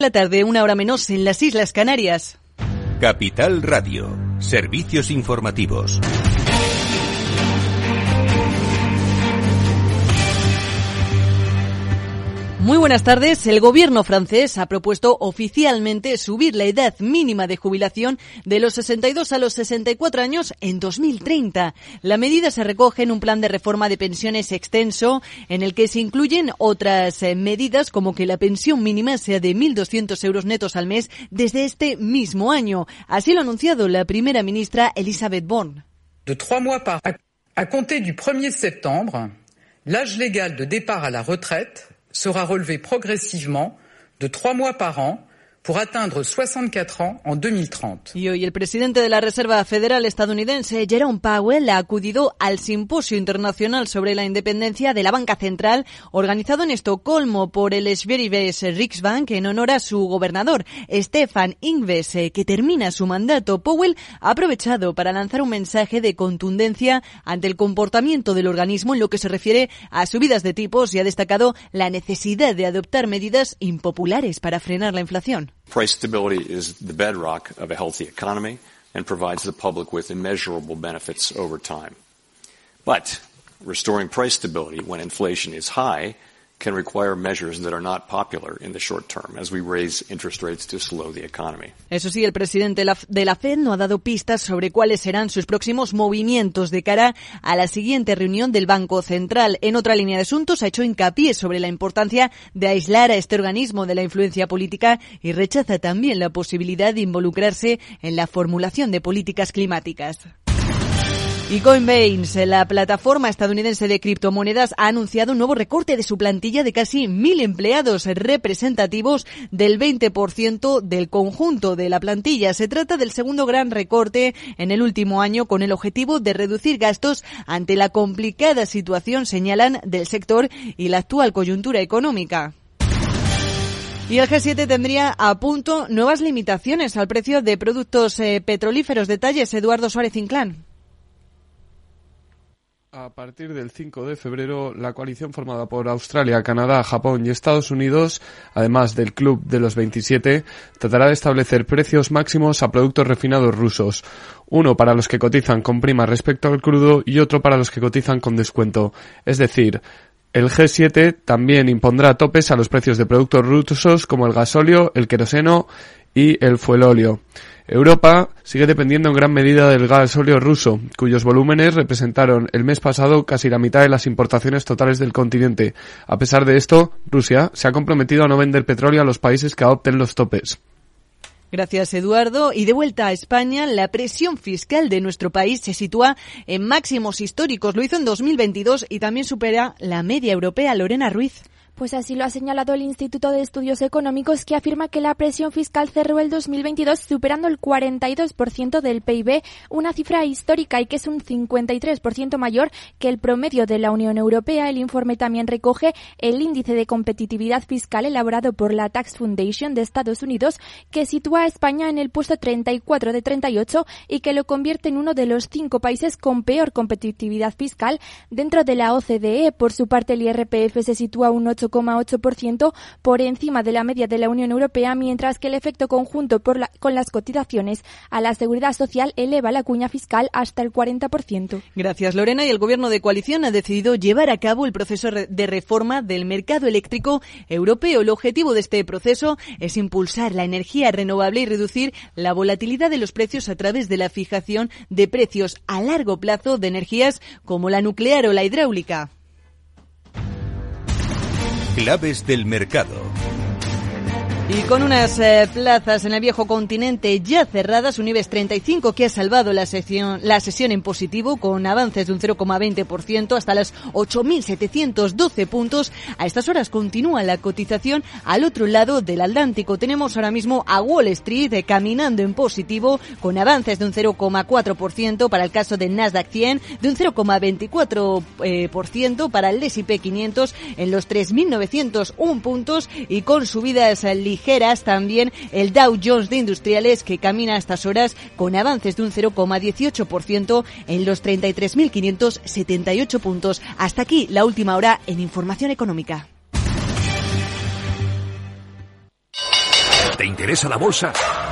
La tarde, una hora menos en las Islas Canarias. Capital Radio, servicios informativos. Muy buenas tardes. El gobierno francés ha propuesto oficialmente subir la edad mínima de jubilación de los 62 a los 64 años en 2030. La medida se recoge en un plan de reforma de pensiones extenso en el que se incluyen otras eh, medidas como que la pensión mínima sea de 1.200 euros netos al mes desde este mismo año. Así lo ha anunciado la primera ministra Elisabeth Borne. De trois mois par à compter du 1er septembre, l'âge légal de départ à la retraite sera relevé progressivement de trois mois par an pour atteindre 64 ans en 2030. Y hoy el presidente de la Reserva Federal estadounidense, Jerome Powell, ha acudido al Simposio Internacional sobre la Independencia de la Banca Central, organizado en Estocolmo por el Sveriges Riksbank en honor a su gobernador, Stefan Ingves, eh, que termina su mandato. Powell ha aprovechado para lanzar un mensaje de contundencia ante el comportamiento del organismo en lo que se refiere a subidas de tipos y ha destacado la necesidad de adoptar medidas impopulares para frenar la inflación. Price stability is the bedrock of a healthy economy and provides the public with immeasurable benefits over time. But restoring price stability when inflation is high Eso sí, el presidente de la Fed no ha dado pistas sobre cuáles serán sus próximos movimientos de cara a la siguiente reunión del Banco Central. En otra línea de asuntos ha hecho hincapié sobre la importancia de aislar a este organismo de la influencia política y rechaza también la posibilidad de involucrarse en la formulación de políticas climáticas. Y Coinbase, la plataforma estadounidense de criptomonedas, ha anunciado un nuevo recorte de su plantilla de casi mil empleados representativos del 20% del conjunto de la plantilla. Se trata del segundo gran recorte en el último año con el objetivo de reducir gastos ante la complicada situación, señalan, del sector y la actual coyuntura económica. Y el G7 tendría a punto nuevas limitaciones al precio de productos eh, petrolíferos. Detalles, Eduardo Suárez Inclán. A partir del 5 de febrero, la coalición formada por Australia, Canadá, Japón y Estados Unidos, además del Club de los 27, tratará de establecer precios máximos a productos refinados rusos, uno para los que cotizan con prima respecto al crudo y otro para los que cotizan con descuento. Es decir, el G7 también impondrá topes a los precios de productos rusos como el gasóleo, el queroseno y el fuelóleo. Europa sigue dependiendo en gran medida del gas óleo ruso, cuyos volúmenes representaron el mes pasado casi la mitad de las importaciones totales del continente. A pesar de esto, Rusia se ha comprometido a no vender petróleo a los países que adopten los topes. Gracias, Eduardo. Y de vuelta a España, la presión fiscal de nuestro país se sitúa en máximos históricos. Lo hizo en 2022 y también supera la media europea. Lorena Ruiz. Pues así lo ha señalado el Instituto de Estudios Económicos, que afirma que la presión fiscal cerró el 2022 superando el 42% del PIB, una cifra histórica y que es un 53% mayor que el promedio de la Unión Europea. El informe también recoge el índice de competitividad fiscal elaborado por la Tax Foundation de Estados Unidos, que sitúa a España en el puesto 34 de 38 y que lo convierte en uno de los cinco países con peor competitividad fiscal dentro de la OCDE. Por su parte, el IRPF se sitúa un 8 8,8% por encima de la media de la Unión Europea, mientras que el efecto conjunto con las cotizaciones a la seguridad social eleva la cuña fiscal hasta el 40%. Gracias, Lorena. Y el Gobierno de coalición ha decidido llevar a cabo el proceso de reforma del mercado eléctrico europeo. El objetivo de este proceso es impulsar la energía renovable y reducir la volatilidad de los precios a través de la fijación de precios a largo plazo de energías como la nuclear o la hidráulica. Claves del mercado. Y con unas eh, plazas en el viejo continente ya cerradas, un IBEX 35 que ha salvado la sesión, la sesión en positivo con avances de un 0,20% hasta las 8.712 puntos. A estas horas continúa la cotización al otro lado del Atlántico. Tenemos ahora mismo a Wall Street eh, caminando en positivo con avances de un 0,4% para el caso del Nasdaq 100, de un 0,24% eh, para el S&P 500 en los 3.901 puntos y con subidas ligeras ligeras también el Dow Jones de Industriales que camina a estas horas con avances de un 0,18% en los 33.578 puntos. Hasta aquí la última hora en Información Económica. ¿Te interesa la bolsa?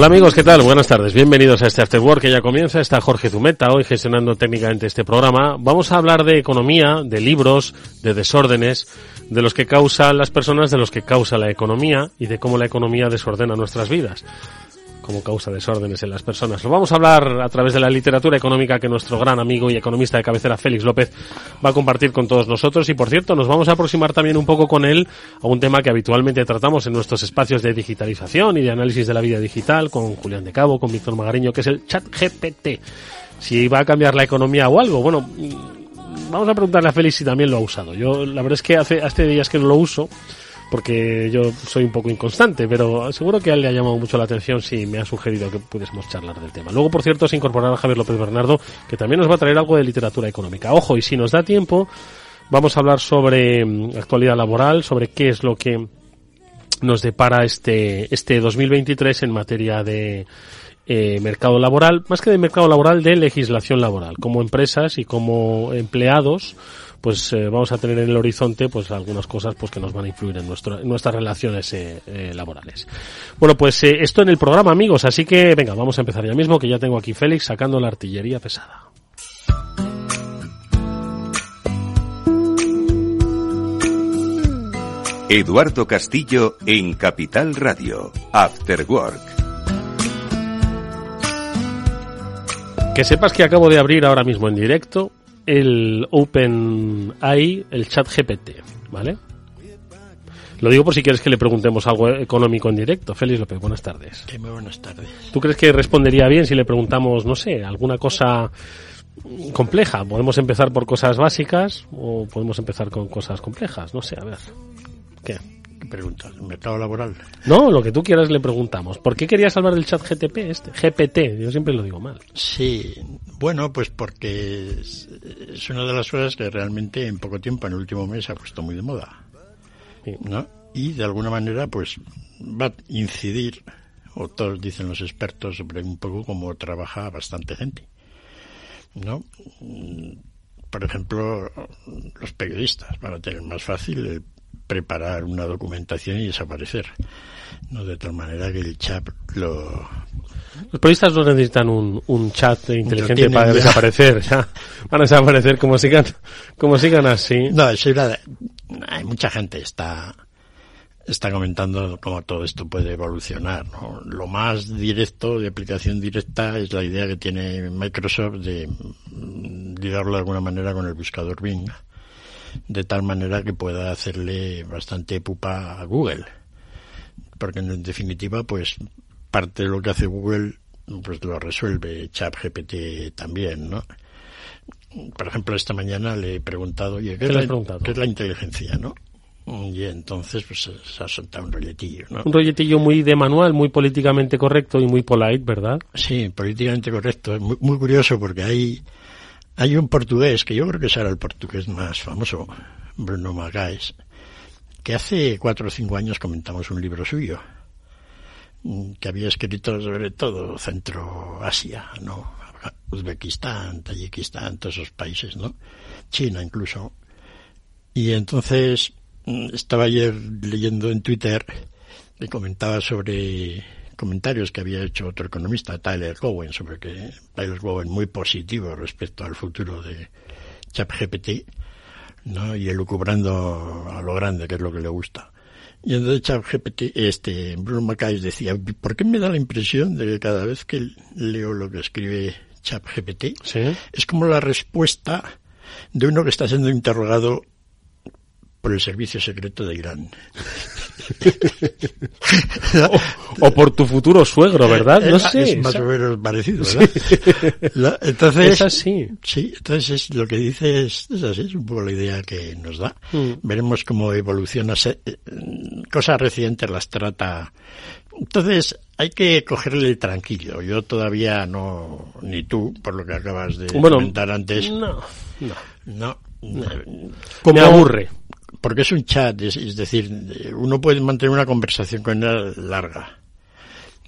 Hola amigos, ¿qué tal? Buenas tardes. Bienvenidos a este After Work que ya comienza. Está Jorge Zumeta hoy gestionando técnicamente este programa. Vamos a hablar de economía, de libros, de desórdenes, de los que causan las personas, de los que causa la economía y de cómo la economía desordena nuestras vidas como causa desórdenes en las personas. Lo vamos a hablar a través de la literatura económica que nuestro gran amigo y economista de cabecera Félix López va a compartir con todos nosotros y por cierto nos vamos a aproximar también un poco con él a un tema que habitualmente tratamos en nuestros espacios de digitalización y de análisis de la vida digital con Julián de Cabo, con Víctor Magariño, que es el chat GPT. Si va a cambiar la economía o algo, bueno, vamos a preguntarle a Félix si también lo ha usado. Yo la verdad es que hace, hace días que no lo uso porque yo soy un poco inconstante, pero seguro que él le ha llamado mucho la atención si me ha sugerido que pudiésemos charlar del tema. Luego, por cierto, se incorporará Javier López Bernardo, que también nos va a traer algo de literatura económica. Ojo, y si nos da tiempo, vamos a hablar sobre mm, actualidad laboral, sobre qué es lo que nos depara este, este 2023 en materia de eh, mercado laboral, más que de mercado laboral, de legislación laboral, como empresas y como empleados pues eh, vamos a tener en el horizonte pues algunas cosas pues que nos van a influir en, nuestro, nuestras relaciones eh, eh, laborales. Bueno, pues esto en el programa, amigos, así que venga, vamos a empezar ya mismo, que ya tengo aquí Félix sacando la artillería pesada. Eduardo Castillo en Capital Radio, After Work. Que sepas que acabo de abrir ahora mismo en directo el OpenAI, el chat GPT, ¿vale? Lo digo por si quieres que le preguntemos algo económico en directo. Félix López, buenas tardes. muy buenas tardes. ¿Tú crees que respondería bien si le preguntamos, no sé, alguna cosa compleja? ¿Podemos empezar por cosas básicas o podemos empezar con cosas complejas? No sé, a ver. ¿Qué? ¿Qué preguntas? ¿El mercado laboral? No, lo que tú quieras le preguntamos. ¿Por qué querías hablar del chat GTP este? GPT, yo siempre lo digo mal. Sí, bueno, pues porque es, una de las cosas que realmente en poco tiempo, en el último mes, ha puesto muy de moda. ¿No? Y de alguna manera, pues va a incidir, o todos dicen los expertos, sobre un poco cómo trabaja bastante gente. ¿No? Por ejemplo, los periodistas van a tener más fácil el preparar una documentación y desaparecer. ¿no? De tal manera que el chat lo... Los periodistas no necesitan un, un chat inteligente para desaparecer, ya. Van a desaparecer como sigan, como sigan así. No, es hay mucha gente está está comentando cómo todo esto puede evolucionar. ¿no? Lo más directo, de aplicación directa, es la idea que tiene Microsoft de ligarlo de alguna manera con el buscador Bing de tal manera que pueda hacerle bastante pupa a Google. Porque en definitiva, pues parte de lo que hace Google, pues lo resuelve ChatGPT también, ¿no? Por ejemplo, esta mañana le he preguntado, oye, ¿qué, es, la, ¿qué es la inteligencia, no? Y entonces pues se ha soltado un rolletillo, ¿no? Un rolletillo muy de manual, muy políticamente correcto y muy polite, ¿verdad? Sí, políticamente correcto. Es muy, muy curioso porque hay hay un portugués, que yo creo que será el portugués más famoso, Bruno Magáis, que hace cuatro o cinco años comentamos un libro suyo, que había escrito sobre todo Centro Asia, ¿no? Uzbekistán, Tayikistán, todos esos países, ¿no? China incluso. Y entonces mm, estaba ayer leyendo en Twitter y comentaba sobre comentarios que había hecho otro economista, Tyler Cowen, sobre que Tyler Cowen muy positivo respecto al futuro de ChatGPT, ¿no? Y elucubrando a lo grande, que es lo que le gusta. Y entonces ChatGPT, este, Bruno Mackay decía, ¿por qué me da la impresión de que cada vez que leo lo que escribe ChatGPT, es como la respuesta de uno que está siendo interrogado por el servicio secreto de Irán. o, por tu futuro suegro, ¿verdad? No sé. Es más o menos parecido, ¿verdad? entonces, es así. Sí, entonces es, lo que dice es, así, es un poco la idea que nos da. Mm. Veremos cómo evoluciona. Eh, cosas recientes las trata. Entonces, hay que cogerle tranquilo. Yo todavía no, ni tú, por lo que acabas de comentar antes. No, no. No. Me aburre porque es un chat, es, decir, uno puede mantener una conversación con él larga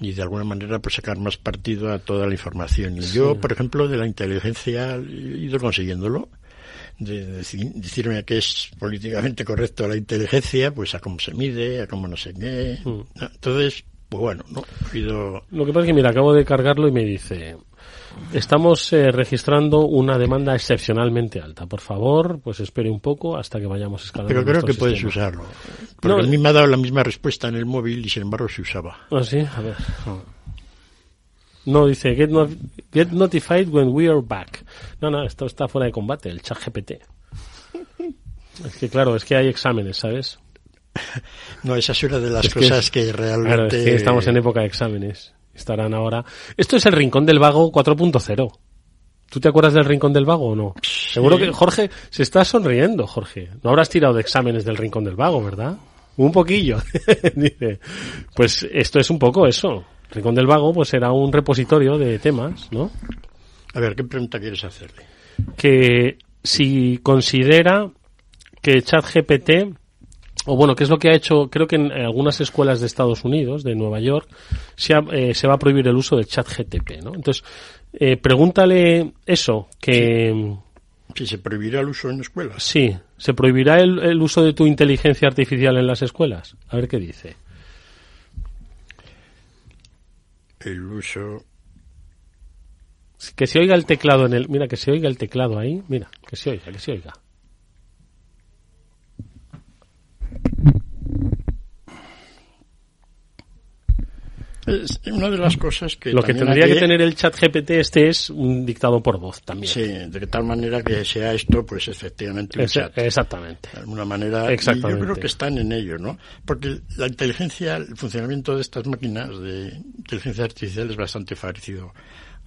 y de alguna manera pues sacar más partido a toda la información. Y yo, por ejemplo, de la inteligencia he ido consiguiéndolo. De, decirme que es políticamente correcto la inteligencia, pues a cómo se mide, a cómo no se qué. Mm. Entonces, pues bueno, no, he ido... Lo que pasa es que, mira, acabo de cargarlo y me dice, Estamos eh, registrando una demanda excepcionalmente alta. Por favor, pues espere un poco hasta que vayamos escalando. Pero creo que puedes usarlo. Porque a mí me ha dado la misma respuesta en el móvil y sin embargo se usaba. Ah, sí, a ver. No, dice get, get notified when we are back. No, no, esto está fuera de combate, el chat GPT. Es que claro, es que hay exámenes, ¿sabes? No, esa es una de las cosas que, realmente... Claro, es que estamos en época de exámenes. Estarán ahora. Esto es el Rincón del Vago 4.0. ¿Tú te acuerdas del Rincón del Vago o no? Seguro que Jorge se está sonriendo, Jorge. No habrás tirado de exámenes del Rincón del Vago, ¿verdad? Un poquillo. Dice, pues esto es un poco eso. Rincón del Vago pues era un repositorio de temas, ¿no? A ver, ¿qué pregunta quieres hacerle? Que si considera que ChatGPT o bueno, ¿qué es lo que ha hecho? Creo que en algunas escuelas de Estados Unidos, de Nueva York, se, eh, se va a prohibir el uso del chat GTP, ¿no? Entonces, eh, pregúntale eso, que... Si se prohibirá el uso en escuelas. Sí, ¿se prohibirá el, el uso de tu inteligencia artificial en las escuelas? A ver qué dice. El uso... Que se oiga el teclado en el... Mira, que se oiga el teclado ahí. Mira, que se oiga, que se oiga. Es una de las cosas que... Lo que tendría que... tener el chat GPT este es un dictado por voz también. Sí, de tal manera que sea esto, pues efectivamente un chat. Exactamente. De alguna manera. Exactamente. yo creo que están en ello, ¿no? Porque la inteligencia, el funcionamiento de estas máquinas de inteligencia artificial es bastante parecido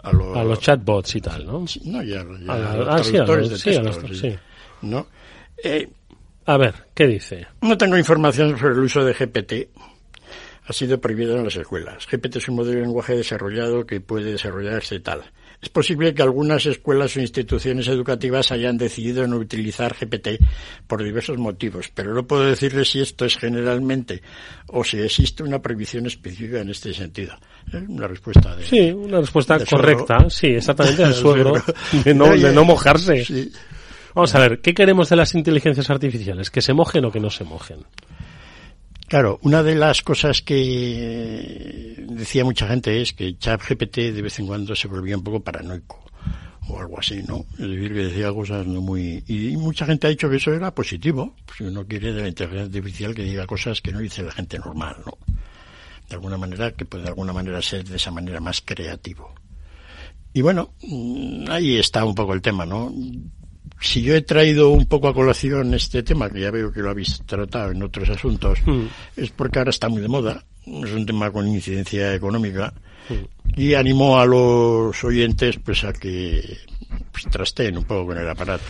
a, a los chatbots y tal, ¿no? no, ya, a, los traductores de textos, sí, ¿no? Eh, a ver, ¿qué dice? No tengo información sobre el uso de GPT ha sido prohibido en las escuelas. GPT es un modelo de lenguaje desarrollado que puede desarrollarse tal. Es posible que algunas escuelas o instituciones educativas hayan decidido no utilizar GPT por diversos motivos, pero no puedo decirle si esto es generalmente o si existe una prohibición específica en este sentido. Una respuesta de. Sí, una respuesta correcta. Sí, exactamente, del suegro. De no, de no mojarse. Vamos a ver, ¿qué queremos de las inteligencias artificiales? ¿Que se mojen o que no se mojen? Claro, una de las cosas que decía mucha gente es que ChatGPT de vez en cuando se volvía un poco paranoico o algo así, ¿no? Es decir, que decía cosas no muy... Y mucha gente ha dicho que eso era positivo, si uno quiere de la inteligencia artificial que diga cosas que no dice la gente normal, ¿no? De alguna manera, que puede de alguna manera ser de esa manera más creativo. Y bueno, mm, ahí está un poco el tema, ¿no? Si yo he traído un poco a colación este tema, que ya veo que lo habéis tratado en otros asuntos, hmm. es porque ahora está muy de moda, es un tema con incidencia económica, hmm. y animo a los oyentes pues a que pues, trasteen un poco con el aparato.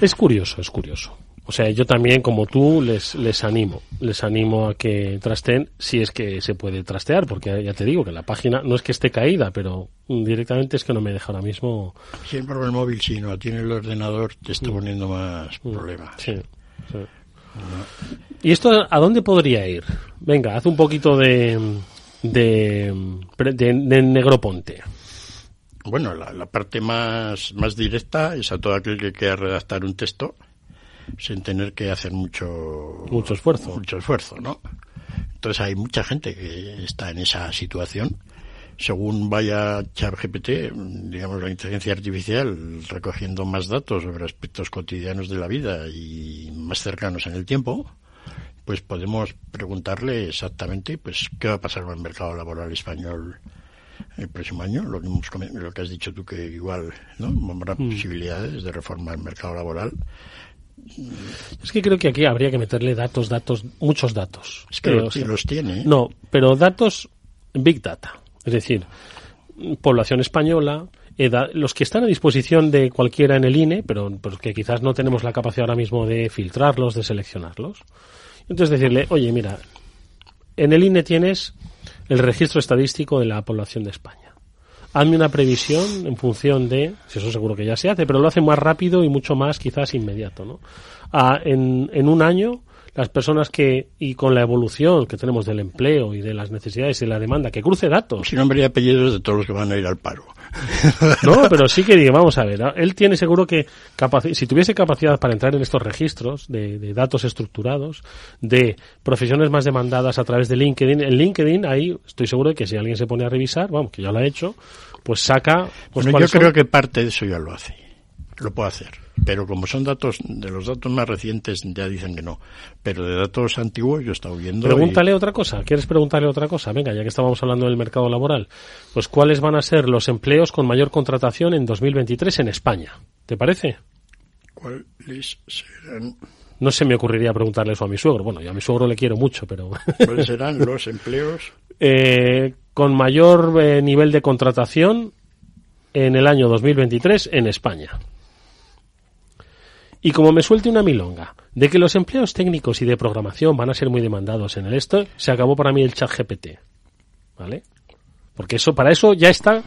Es curioso, es curioso. O sea, yo también, como tú, les, les animo. Les animo a que trasteen si es que se puede trastear, porque ya te digo que la página no es que esté caída, pero directamente es que no me deja ahora mismo. Siempre con el móvil, si no tiene el ordenador, te está mm. poniendo más mm. problemas. Sí. ¿Y esto a dónde podría ir? Venga, haz un poquito de, de, de, negroponte. Bueno, la, la, parte más, más directa es a todo aquel que quiera redactar un texto sin tener que hacer mucho mucho esfuerzo. mucho esfuerzo no entonces hay mucha gente que está en esa situación. Según vaya ChatGPT, digamos la inteligencia artificial, recogiendo más datos sobre aspectos cotidianos de la vida y más cercanos en el tiempo, pues podemos preguntarle exactamente pues qué va a pasar con el mercado laboral español el próximo año, lo que, hemos, lo que has dicho tú que igual no habrá mm. posibilidades de reforma del mercado laboral. Es que creo que aquí habría que meterle datos, datos, muchos datos. Es que los, tiene. ¿eh? No, pero datos Big Data. Es decir, población española, edad, los que están a disposición de cualquiera en el INE, pero, pero, que quizás no tenemos la capacidad ahora mismo de filtrarlos, de seleccionarlos. Entonces decirle, oye, mira, en el INE tienes el registro estadístico de la población de España. Hazme una previsión en función de, si eso seguro que ya se hace, pero lo hace más rápido y mucho más quizás inmediato, ¿no? en, en un año, las personas que, y con la evolución que tenemos del empleo y de las necesidades y la demanda, que cruce datos. Si nombre y apellidos de todos los que van a ir al paro. No, pero sí que diga, vamos a ver, él tiene seguro que si tuviese capacidad para entrar en estos registros de, datos estructurados, de profesiones más demandadas a través de LinkedIn, en LinkedIn ahí estoy seguro de que si alguien se pone a revisar, vamos, que ya lo ha hecho, pues saca... Pues bueno, yo creo que parte de eso ya lo hace, lo puede hacer pero como son datos, de los datos más recientes ya dicen que no, pero de datos antiguos yo he estado viendo. Pregúntale otra cosa, ¿quieres preguntarle otra cosa? Venga, ya que estábamos hablando del mercado laboral, pues ¿cuáles van a ser los empleos con mayor contratación en 2023 en España? ¿Te parece? ¿Cuáles serán? No se me ocurriría preguntarle eso a mi suegro. Bueno, yo a mi suegro le quiero mucho, pero... ¿Cuáles serán los empleos? Eh, con mayor eh, nivel de contratación en el año 2023 en España. Y como me suelte una milonga de que los empleos técnicos y de programación van a ser muy demandados en el esto, se acabó para mí el chat GPT. ¿Vale? Porque eso, para eso ya está,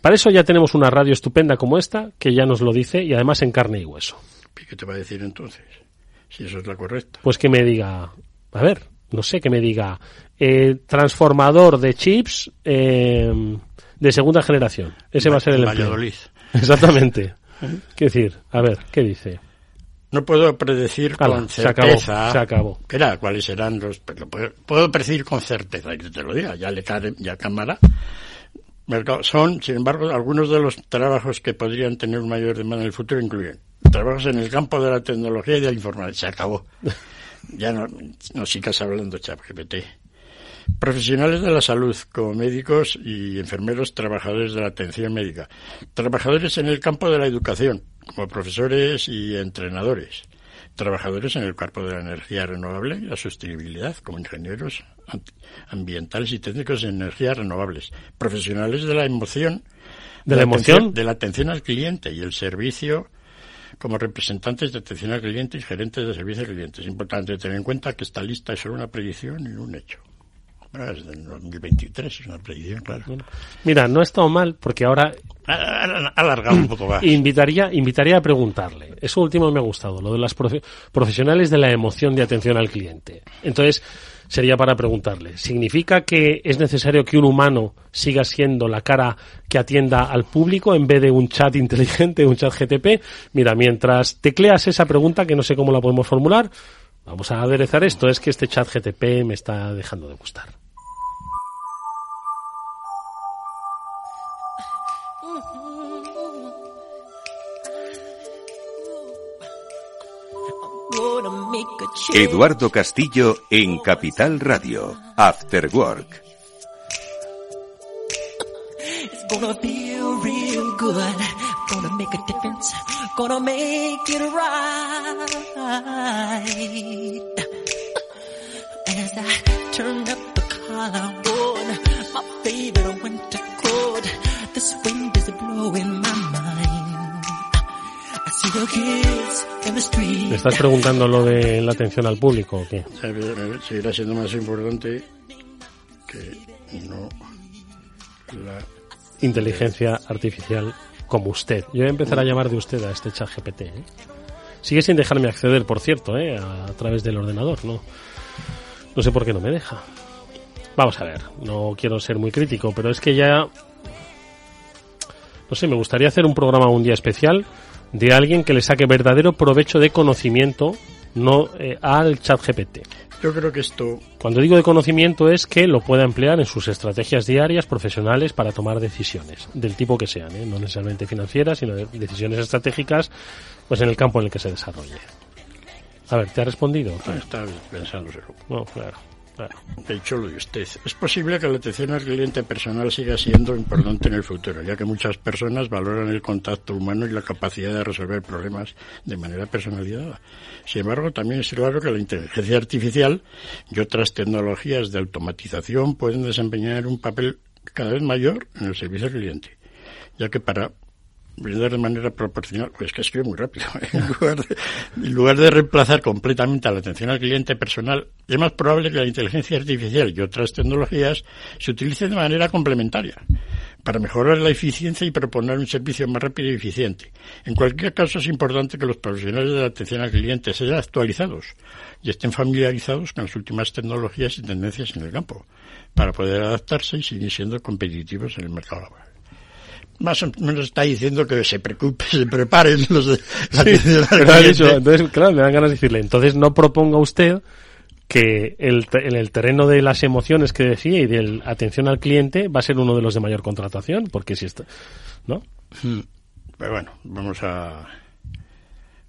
para eso ya tenemos una radio estupenda como esta, que ya nos lo dice y además en carne y hueso. ¿Y qué te va a decir entonces? Si eso es la correcta. Pues que me diga, a ver, no sé, que me diga, eh, transformador de chips eh, de segunda generación. Ese va a ser el empleo. Exactamente. ¿Qué decir? A ver, ¿qué dice? No puedo predecir con certeza. Se acabó. Era, cuáles serán los. Puedo, predecir con certeza, y te lo diga, ya le cae, ya cámara. Son, sin embargo, algunos de los trabajos que podrían tener mayor demanda en el futuro incluyen trabajos en el campo de la tecnología y de la informática. Se acabó. Ya no, no sigas hablando, ChatGPT. Profesionales de la salud, como médicos y enfermeros, trabajadores de la atención médica. Trabajadores en el campo de la educación, como profesores y entrenadores. Trabajadores en el campo de la energía renovable y la sostenibilidad, como ingenieros ambientales y técnicos en energías renovables. Profesionales de la emoción. ¿De la, emoción? de la atención al cliente y el servicio como representantes de atención al cliente y gerentes de servicio al cliente. Es importante tener en cuenta que esta lista es solo una predicción y un hecho. Bueno, es del 2023, es una predicción, claro. Mira, no ha estado mal porque ahora... Ha alargado un poco más. Invitaría, invitaría a preguntarle. Eso último me ha gustado, lo de las profesionales de la emoción de atención al cliente. Entonces, sería para preguntarle, ¿significa que es necesario que un humano siga siendo la cara que atienda al público en vez de un chat inteligente, un chat GTP? Mira, mientras tecleas esa pregunta, que no sé cómo la podemos formular, vamos a aderezar esto, es que este chat GTP me está dejando de gustar. Eduardo Castillo en Capital Radio, After Work. It's gonna feel real good, gonna make a difference, gonna make it right. As I turn up the collar on my favorite winter coat, this wind is blowing my ¿Le estás preguntando lo de la atención al público o qué? Seguirá siendo más importante que no la inteligencia artificial como usted. Yo voy a empezar a llamar de usted a este chat GPT. ¿eh? Sigue sin dejarme acceder, por cierto, ¿eh? a, través del ordenador, ¿no? No sé por qué no me deja. Vamos a ver, no quiero ser muy crítico, pero es que ya... No sé, me gustaría hacer un programa un día especial de alguien que le saque verdadero provecho de conocimiento no eh, al chat GPT. Yo creo que esto... Cuando digo de conocimiento es que lo pueda emplear en sus estrategias diarias profesionales para tomar decisiones, del tipo que sean, ¿eh? no necesariamente financieras, sino de decisiones estratégicas pues en el campo en el que se desarrolle. A ver, ¿te ha respondido? Ah, está pensándoselo. No, claro. De hecho, lo de usted. Es posible que la atención al cliente personal siga siendo importante en el futuro, ya que muchas personas valoran el contacto humano y la capacidad de resolver problemas de manera personalizada. Sin embargo, también es claro que la inteligencia artificial y otras tecnologías de automatización pueden desempeñar un papel cada vez mayor en el servicio al cliente, ya que para brindar de manera proporcional, pues que escribe muy rápido, en lugar, de, en lugar de reemplazar completamente a la atención al cliente personal, es más probable que la inteligencia artificial y otras tecnologías se utilicen de manera complementaria para mejorar la eficiencia y proponer un servicio más rápido y eficiente. En cualquier caso, es importante que los profesionales de la atención al cliente sean actualizados y estén familiarizados con las últimas tecnologías y tendencias en el campo, para poder adaptarse y seguir siendo competitivos en el mercado laboral más o menos está diciendo que se preocupe, se preparen los de la Pero ha cliente. dicho, entonces, claro, me dan ganas de decirle, entonces no proponga usted que el, en el terreno de las emociones que decía y de la atención al cliente va a ser uno de los de mayor contratación, porque si está, ¿no? Hmm. Pero bueno, vamos a...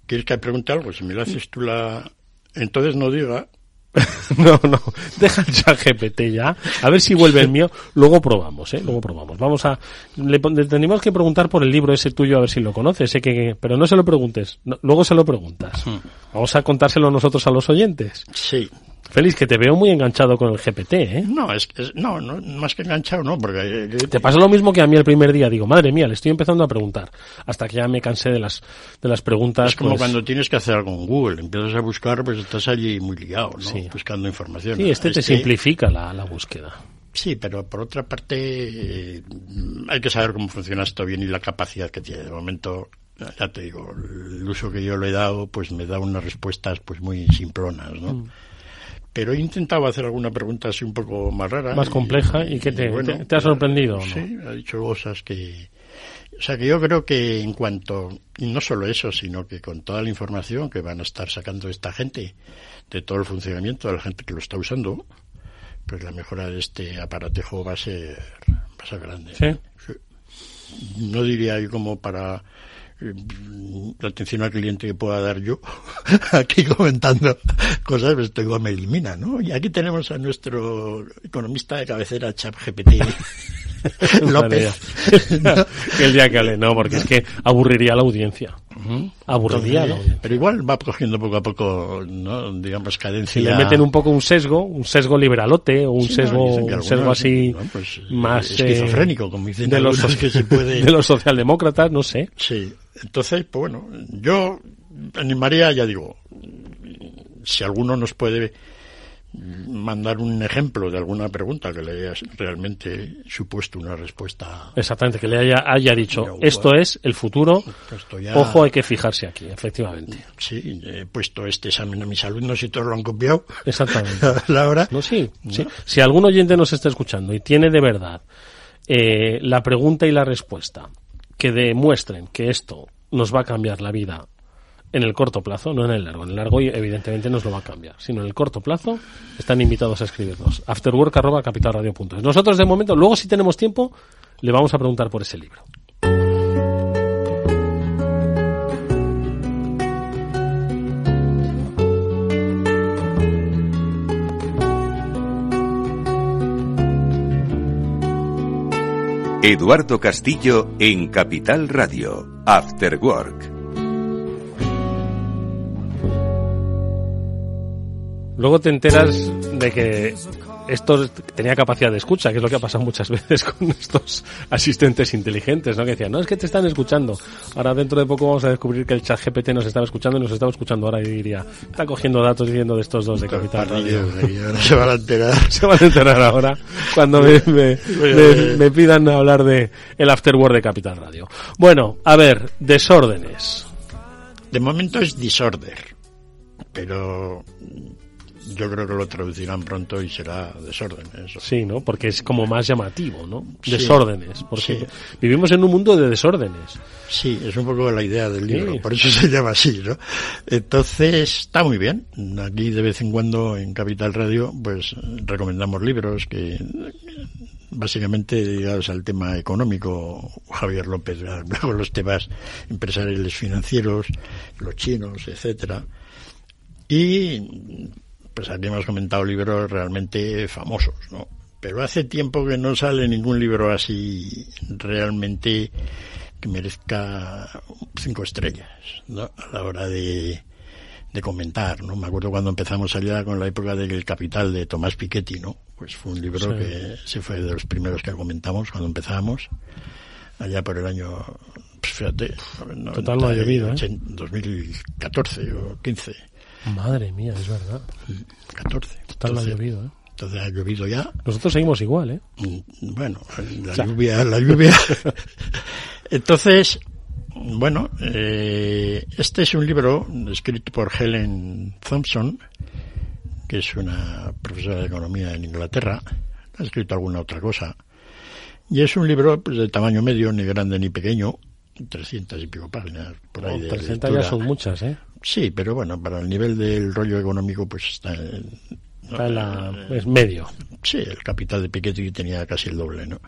¿Quieres que pregunte algo? Si me lo haces tú la... Entonces no diga... No, no, deja el chat GPT ya, a ver si vuelve el mío, luego probamos, ¿eh? Luego probamos. Vamos a, le, le tenemos que preguntar por el libro ese tuyo a ver si lo conoces, sé que, pero no se lo preguntes, no, luego se lo preguntas. Vamos a contárselo nosotros a los oyentes. Sí. Félix, que te veo muy enganchado con el GPT, ¿eh? No, es, es- no, no, más que enganchado, no, porque... eh, Te pasa lo mismo que a mí el primer día. Digo, madre mía, le estoy empezando a preguntar. Hasta que ya me cansé de las, de las preguntas. Es como pues, cuando tienes que hacer algo en Google, empiezas a buscar, pues estás allí muy liado, ¿no? Sí. Buscando información. Sí, este te Este- simplifica la, la búsqueda. Sí, pero por otra parte eh, hay que saber cómo funciona esto bien y la capacidad que tiene. De momento, ya te digo, el uso que yo le he dado, pues me da unas respuestas pues muy simplonas, ¿no? Mm. Pero he intentado hacer alguna pregunta así un poco más rara. Más compleja, ¿y qué te- te- te ha sorprendido o no? Sí, ha dicho cosas que... O sea, que yo creo que en cuanto... Y no solo eso, sino que con toda la información que van a estar sacando esta gente, de todo el funcionamiento de la gente que lo está usando, pues la mejora de este aparatejo va a ser, va a ser grande. Sí. No diría yo como para la atención al cliente que pueda dar yo aquí comentando cosas, pues tengo me elimina, ¿no? Y aquí tenemos a nuestro economista de cabecera, ChatGPT. López. Que el día que hable, no, porque es que aburriría a la audiencia. Aburriría a la audiencia. Pero igual va cogiendo poco a poco, ¿no? digamos, cadencia. Si le meten un poco un sesgo, un sesgo liberalote, o un Sí, no, sesgo, un sesgo así ¿no? Pues, eh, más eh, esquizofrénico, como dicen de los, que se puede- de los socialdemócratas, no sé. Sí, entonces, pues bueno, yo animaría, ya digo, si alguno nos puede mandar un ejemplo de alguna pregunta que le haya realmente supuesto una respuesta. Exactamente, que le haya, haya dicho, esto bueno. es el futuro, ya- ojo, hay que fijarse aquí, efectivamente. Sí, he puesto este examen a mis alumnos y todos lo han copiado. Exactamente. La hora. No, sí, sí. Si algún oyente nos está escuchando y tiene de verdad eh, la pregunta y la respuesta que demuestren que esto nos va a cambiar la vida en el corto plazo, no en el largo. En el largo, evidentemente, nos lo va a cambiar. Sino en el corto plazo, están invitados a escribirnos. Afterwork.capitalradio.es. Nosotros, de momento, luego, si tenemos tiempo, le vamos a preguntar por ese libro. Eduardo Castillo en Capital Radio, After Work. Luego te enteras de que esto tenía capacidad de escucha, que es lo que ha pasado muchas veces con estos asistentes inteligentes, ¿no? Que decían, no, es que te están escuchando. Ahora dentro de poco vamos a descubrir que el chat GPT nos estaba escuchando y nos estaba escuchando ahora y diría, está cogiendo datos diciendo de estos dos de Capital Radio. Ahora se van a enterar. Se van a enterar ahora cuando me, me- me- me pidan hablar de el afterword de Capital Radio. Bueno, a ver, desórdenes. De momento es disorder, pero yo creo que lo traducirán pronto y será desorden. Eso. Sí, ¿no? Porque es como más llamativo, ¿no? Sí. Desórdenes. Porque Sí. vivimos en un mundo de desórdenes. Sí, es un poco la idea del libro, Sí. por eso se llama así, ¿no? Entonces, está muy bien. Aquí de vez en cuando en Capital Radio, pues recomendamos libros que básicamente dedicados al tema económico, Javier López, luego los temas empresariales financieros, los chinos, etcétera. Y pues aquí hemos comentado libros realmente famosos, ¿no? Pero hace tiempo que no sale ningún libro así realmente que merezca cinco estrellas, ¿no? A la hora de, de comentar, ¿no? Me acuerdo cuando empezamos allá con la época del Capital de Tomás Piketty, ¿no? Pues fue un libro Sí. que se fue de los primeros que comentamos cuando empezábamos, allá por el año, pues fíjate, Total, no ha llovido, ¿eh? 80, 2014 o 15, Madre mía, es verdad. 14. Total, ha llovido, ¿eh? Entonces ha llovido ya. Nosotros seguimos igual, ¿eh? Mm, Bueno, la O sea. lluvia, la lluvia. Entonces, bueno, eh, este es un libro escrito por Helen Thompson, que es una profesora de economía en Inglaterra. Ha escrito alguna otra cosa. Y es un libro pues, de tamaño medio, ni grande ni pequeño, 300 y pico páginas por ahí. Oh, de 300 ya lectura. son muchas, ¿eh? Sí, pero bueno, para el nivel del rollo económico, pues está en, la- es medio. Sí, el capital de Piketty tenía casi el doble, ¿no?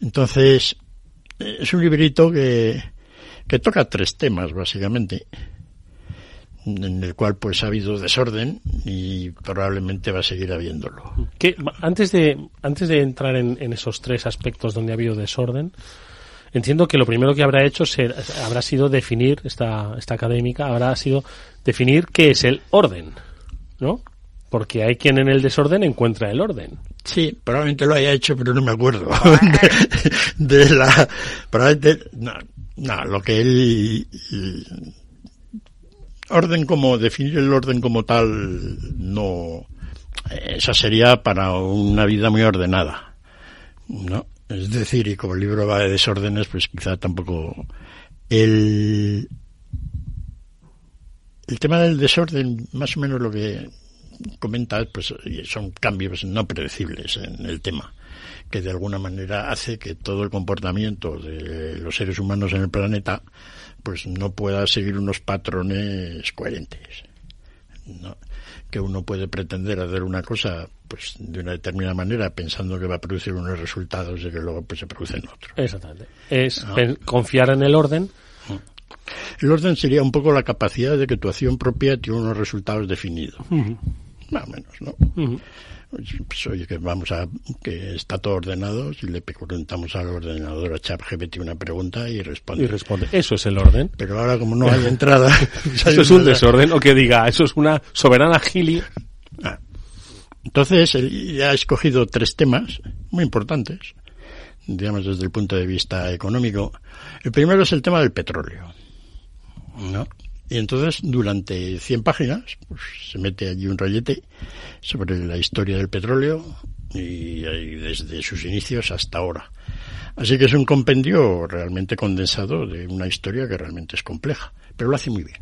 Entonces, eh, es un librito que, que toca tres temas, básicamente, en el cual pues ha habido desorden y probablemente va a seguir habiéndolo. Que, antes de antes de entrar en, en esos tres aspectos donde ha habido desorden, entiendo que lo primero que habrá hecho ser, habrá sido definir esta esta académica habrá sido definir qué es el orden, ¿no? Porque hay quien en el desorden encuentra el orden. Sí, probablemente lo haya hecho, pero no me acuerdo de, de la... Probablemente, no, no, lo que él... Orden como, definir el orden como tal, no... Esa sería para una vida muy ordenada, ¿no? Es decir, y como el libro va de desórdenes, pues quizá tampoco... El, el tema del desorden, más o menos lo que comentas, pues son cambios no predecibles en el tema, que de alguna manera hace que todo el comportamiento de los seres humanos en el planeta, pues no pueda seguir unos patrones coherentes. ¿no? Que uno puede pretender hacer una cosa pues de una determinada manera pensando que va a producir unos resultados y que luego pues se producen otros. Exactamente. Es Ah. confiar en el orden. El orden sería un poco la capacidad de que tu acción propia tiene unos resultados definidos. Más o menos, ¿no? Pues, oye, que vamos a, que está todo ordenado, si le preguntamos al ordenador a ChatGPT una pregunta y responde. Y responde, eso es el orden. Pero ahora como no hay entrada, Eso es un desorden. O que diga, eso es una soberana gili. Ah. Entonces, él ya ha escogido tres temas muy importantes, digamos desde el punto de vista económico. El primero es el tema del petróleo. ¿no? Y entonces, durante 100 páginas, pues, se mete allí un rollete sobre la historia del petróleo y, desde sus inicios hasta ahora. Así que es un compendio realmente condensado de una historia que realmente es compleja, pero lo hace muy bien.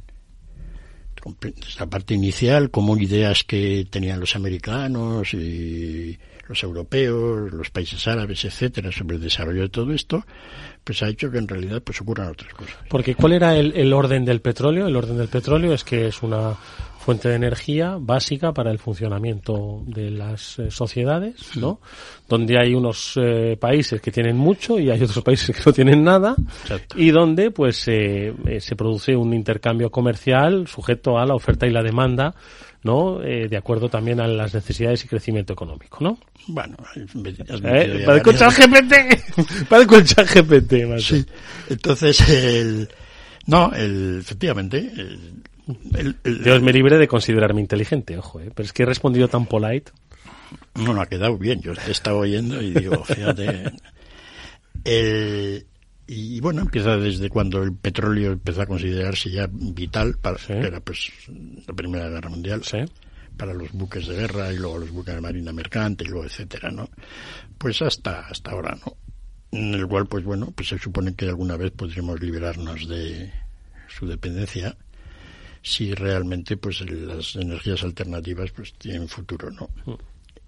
La parte inicial, como ideas que tenían los americanos y los europeos, los países árabes, etcétera, sobre el desarrollo de todo esto, pues ha hecho que en realidad pues ocurran otras cosas. Porque ¿cuál era el, el orden del petróleo? El orden del petróleo es que es una fuente de energía básica para el funcionamiento de las eh, sociedades, ¿no? Donde hay unos eh, países que tienen mucho y hay otros países que no tienen nada Exacto. y donde pues eh, eh, se produce un intercambio comercial sujeto a la oferta y la demanda, ¿no? Eh, de acuerdo también a las necesidades y crecimiento económico, ¿no? Bueno, has ¿Eh? varias- ChatGPT. Parezco el ChatGPT, macho. Sí. Entonces, el, no, el, efectivamente, el, el- el- Dios me libre de considerarme inteligente, ojo, ¿eh? pero es que he respondido tan polite. No, no ha quedado bien. Yo te estaba oyendo y digo, fíjate. El, y bueno, empieza desde cuando el petróleo empezó a considerarse ya vital para, Sí. era pues la Primera Guerra Mundial, Sí. para los buques de guerra y luego los buques de marina mercante y luego etcétera, ¿no? Pues hasta, hasta ahora, ¿no? En el cual, pues bueno, pues se supone que alguna vez podremos liberarnos de su dependencia si realmente pues las energías alternativas pues tienen futuro, ¿no?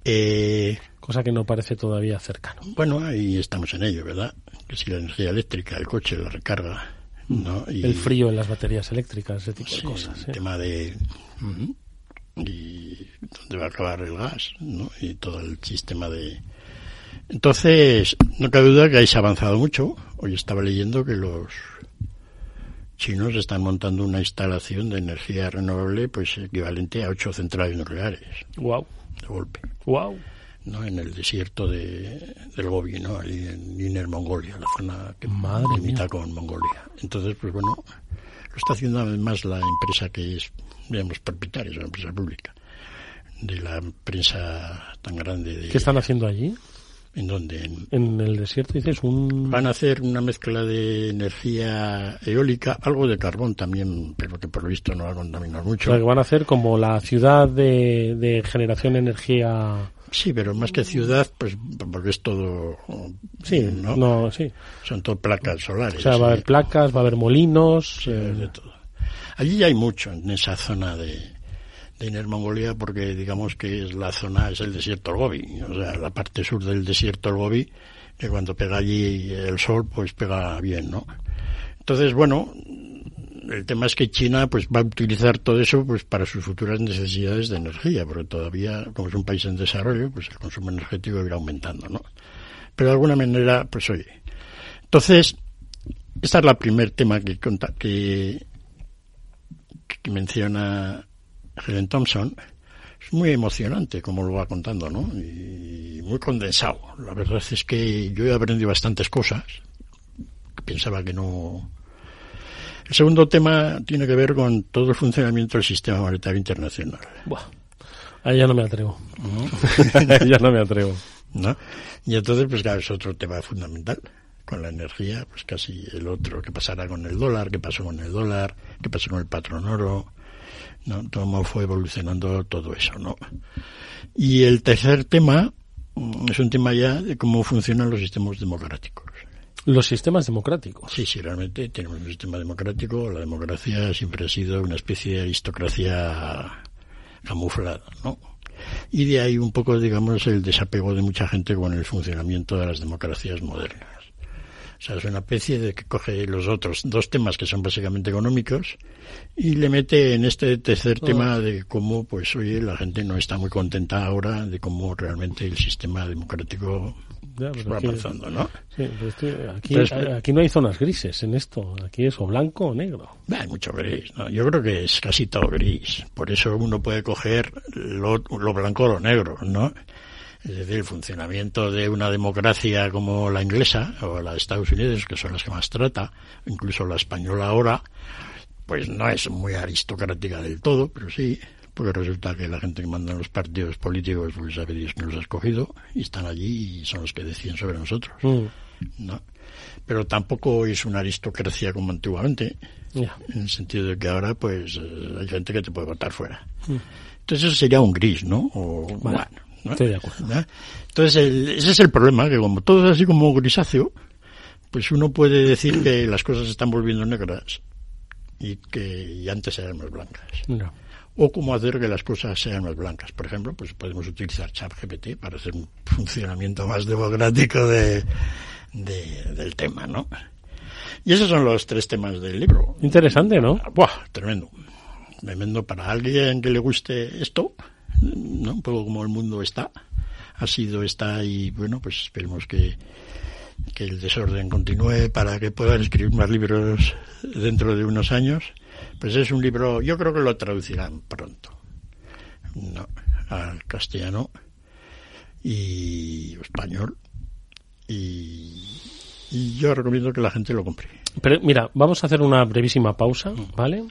Eh, Cosa que no parece todavía cercano. bueno, ahí estamos en ello, ¿verdad? Que si la energía eléctrica, el coche, la recarga, ¿no? Y El frío en las baterías eléctricas, ese tipo sí, de cosas. el ¿eh? tema de... Y dónde va a acabar el gas, ¿no? Y todo el sistema de... Entonces, no cabe duda que ahí se ha avanzado mucho. Hoy estaba leyendo que los chinos están montando una instalación de energía renovable pues equivalente a ocho centrales nucleares. Wow. De golpe. Wow. ¿no? En el desierto de, del Gobi, ¿no? Allí en Inner Mongolia, la zona que Madre limita mía. con Mongolia. Entonces, pues bueno, lo está haciendo además la empresa que es, digamos, propietaria, es una empresa pública, de la prensa tan grande de... ¿Qué están haciendo allí? ¿En dónde? En, En el desierto dices un... Van a hacer una mezcla de energía eólica, algo de carbón también, pero que por lo visto no va a contaminar O mucho. sea, que van a hacer como la ciudad de, de generación de energía... Sí, pero más que ciudad, pues porque es todo... Sí, ¿no? no, sí. Son todo placas solares. O sea, va a haber placas, va a haber molinos... Sí, eh, de todo. Allí ya hay mucho en esa zona de, de Inner Mongolia porque digamos que es la zona, es el desierto del Gobi, o sea, la parte sur del desierto del Gobi, que cuando pega allí el sol, pues pega bien, ¿no? Entonces, bueno, el tema es que China pues va a utilizar todo eso pues para sus futuras necesidades de energía, porque todavía, como es un país en desarrollo, pues el consumo energético irá aumentando, ¿no? Pero de alguna manera, pues oye. Entonces, esta es la primer tema que, que, que menciona Helen Thompson. Es muy emocionante como lo va contando, ¿no? Y muy condensado. La verdad es que yo he aprendido bastantes cosas que pensaba que no. El segundo tema tiene que ver con todo el funcionamiento del sistema monetario internacional. buah. Ahí ya no me atrevo. ya no me atrevo. ¿no? Y entonces, pues claro, es otro tema fundamental. Con la energía, pues casi el otro. ¿Qué pasará con el dólar? ¿Qué pasó con el dólar? ¿Qué pasó con el patrón oro? ¿No? Cómo fue evolucionando todo eso, ¿no? Y el tercer tema mm, es un tema ya de cómo funcionan los sistemas democráticos. Los sistemas democráticos. Sí, sí, realmente tenemos un sistema democrático. La democracia siempre ha sido una especie de aristocracia camuflada, ¿no? Y de ahí un poco, digamos, el desapego de mucha gente con el funcionamiento de las democracias modernas. O sea, es una especie de que coge los otros dos temas que son básicamente económicos y le mete en este tercer Oh. tema de cómo, pues, oye, la gente no está muy contenta ahora de cómo realmente el sistema democrático Ya, pues, pero va aquí- avanzando, ¿no? Sí, pero estoy- aquí, Entonces, aquí no hay zonas grises en esto. Aquí es o blanco o negro. Hay mucho gris, ¿no? Yo creo que es casi todo gris. Por eso uno puede coger lo, lo blanco o lo negro, ¿no? Es decir, el funcionamiento de una democracia como la inglesa o la de Estados Unidos, que son las que más trata, incluso la española ahora, pues no es muy aristocrática del todo, pero sí, porque resulta que la gente que manda en los partidos políticos, pues sabe Dios que los ha escogido y están allí y son los que deciden sobre nosotros, Mm, ¿no? Pero tampoco es una aristocracia como antiguamente, en el sentido de que ahora pues eh, hay gente que te puede votar fuera. Mm. Entonces eso sería un gris, ¿no? O, bueno, ¿no? Estoy de acuerdo. ¿no? Entonces el- ese es el problema, que como todo es así como grisáceo, pues uno puede decir que las cosas se están volviendo negras y que y antes eran más blancas. Ya. O cómo hacer que las cosas sean más blancas. Por ejemplo, pues podemos utilizar ChatGPT para hacer un funcionamiento más democrático de, de- del tema, ¿no? Y esos son los tres temas del libro. Interesante, ¿no? Buah, tremendo. Tremendo para alguien que le guste esto, ¿no? Un poco como el mundo está. Ha sido, está y bueno, pues esperemos que, que el desorden continúe para que puedan escribir más libros dentro de unos años. Pues es un libro, yo creo que lo traducirán pronto. No, al castellano y español. Y, y yo recomiendo que la gente lo compre. Pero mira, vamos a hacer una brevísima pausa, ¿vale?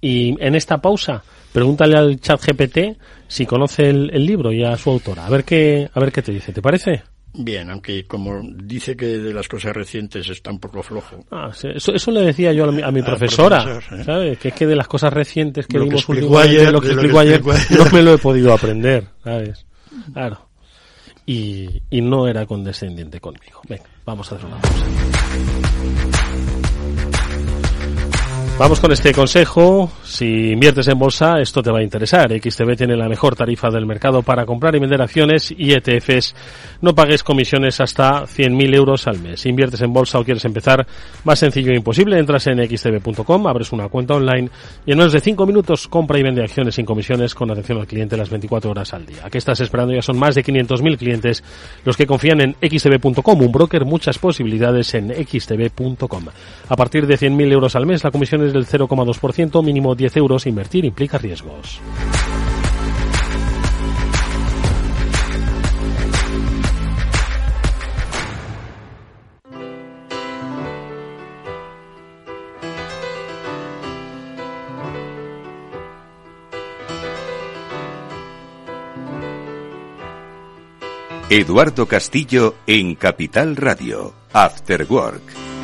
Y en esta pausa, pregúntale al chat GPT si conoce el, el libro y a su autora. A ver qué, a ver qué te dice. ¿Te parece? Bien, aunque como dice que de las cosas recientes está un poco flojo. Ah, sí, eso, eso le decía yo a mi, a mi Al profesora, profesor, ¿eh? ¿sabes? Que es que de las cosas recientes que Lo que vimos explicó últimamente, ayer, lo que que explicó ayer. no me lo he podido aprender, ¿sabes? Claro. Y, y no era condescendiente conmigo. Venga, vamos a hacer una pausa. Vamos con este consejo. Si inviertes en bolsa, esto te va a interesar. XTB tiene la mejor tarifa del mercado para comprar y vender acciones y ETFs. No pagues comisiones hasta 100.000 euros al mes. Si inviertes en bolsa o quieres empezar, más sencillo e imposible. Entras en xtb.com, abres una cuenta online y en menos de 5 minutos compra y vende acciones sin comisiones con atención al cliente las 24 horas al día. ¿A qué estás esperando? Ya son más de 500.000 clientes los que confían en xtb.com, un broker, muchas posibilidades en xtb.com. A partir de 100.000 euros al mes, la comisión es del 0,2%, mínimo 10 euros. Invertir implica riesgos. Eduardo Castillo en Capital Radio, After Work.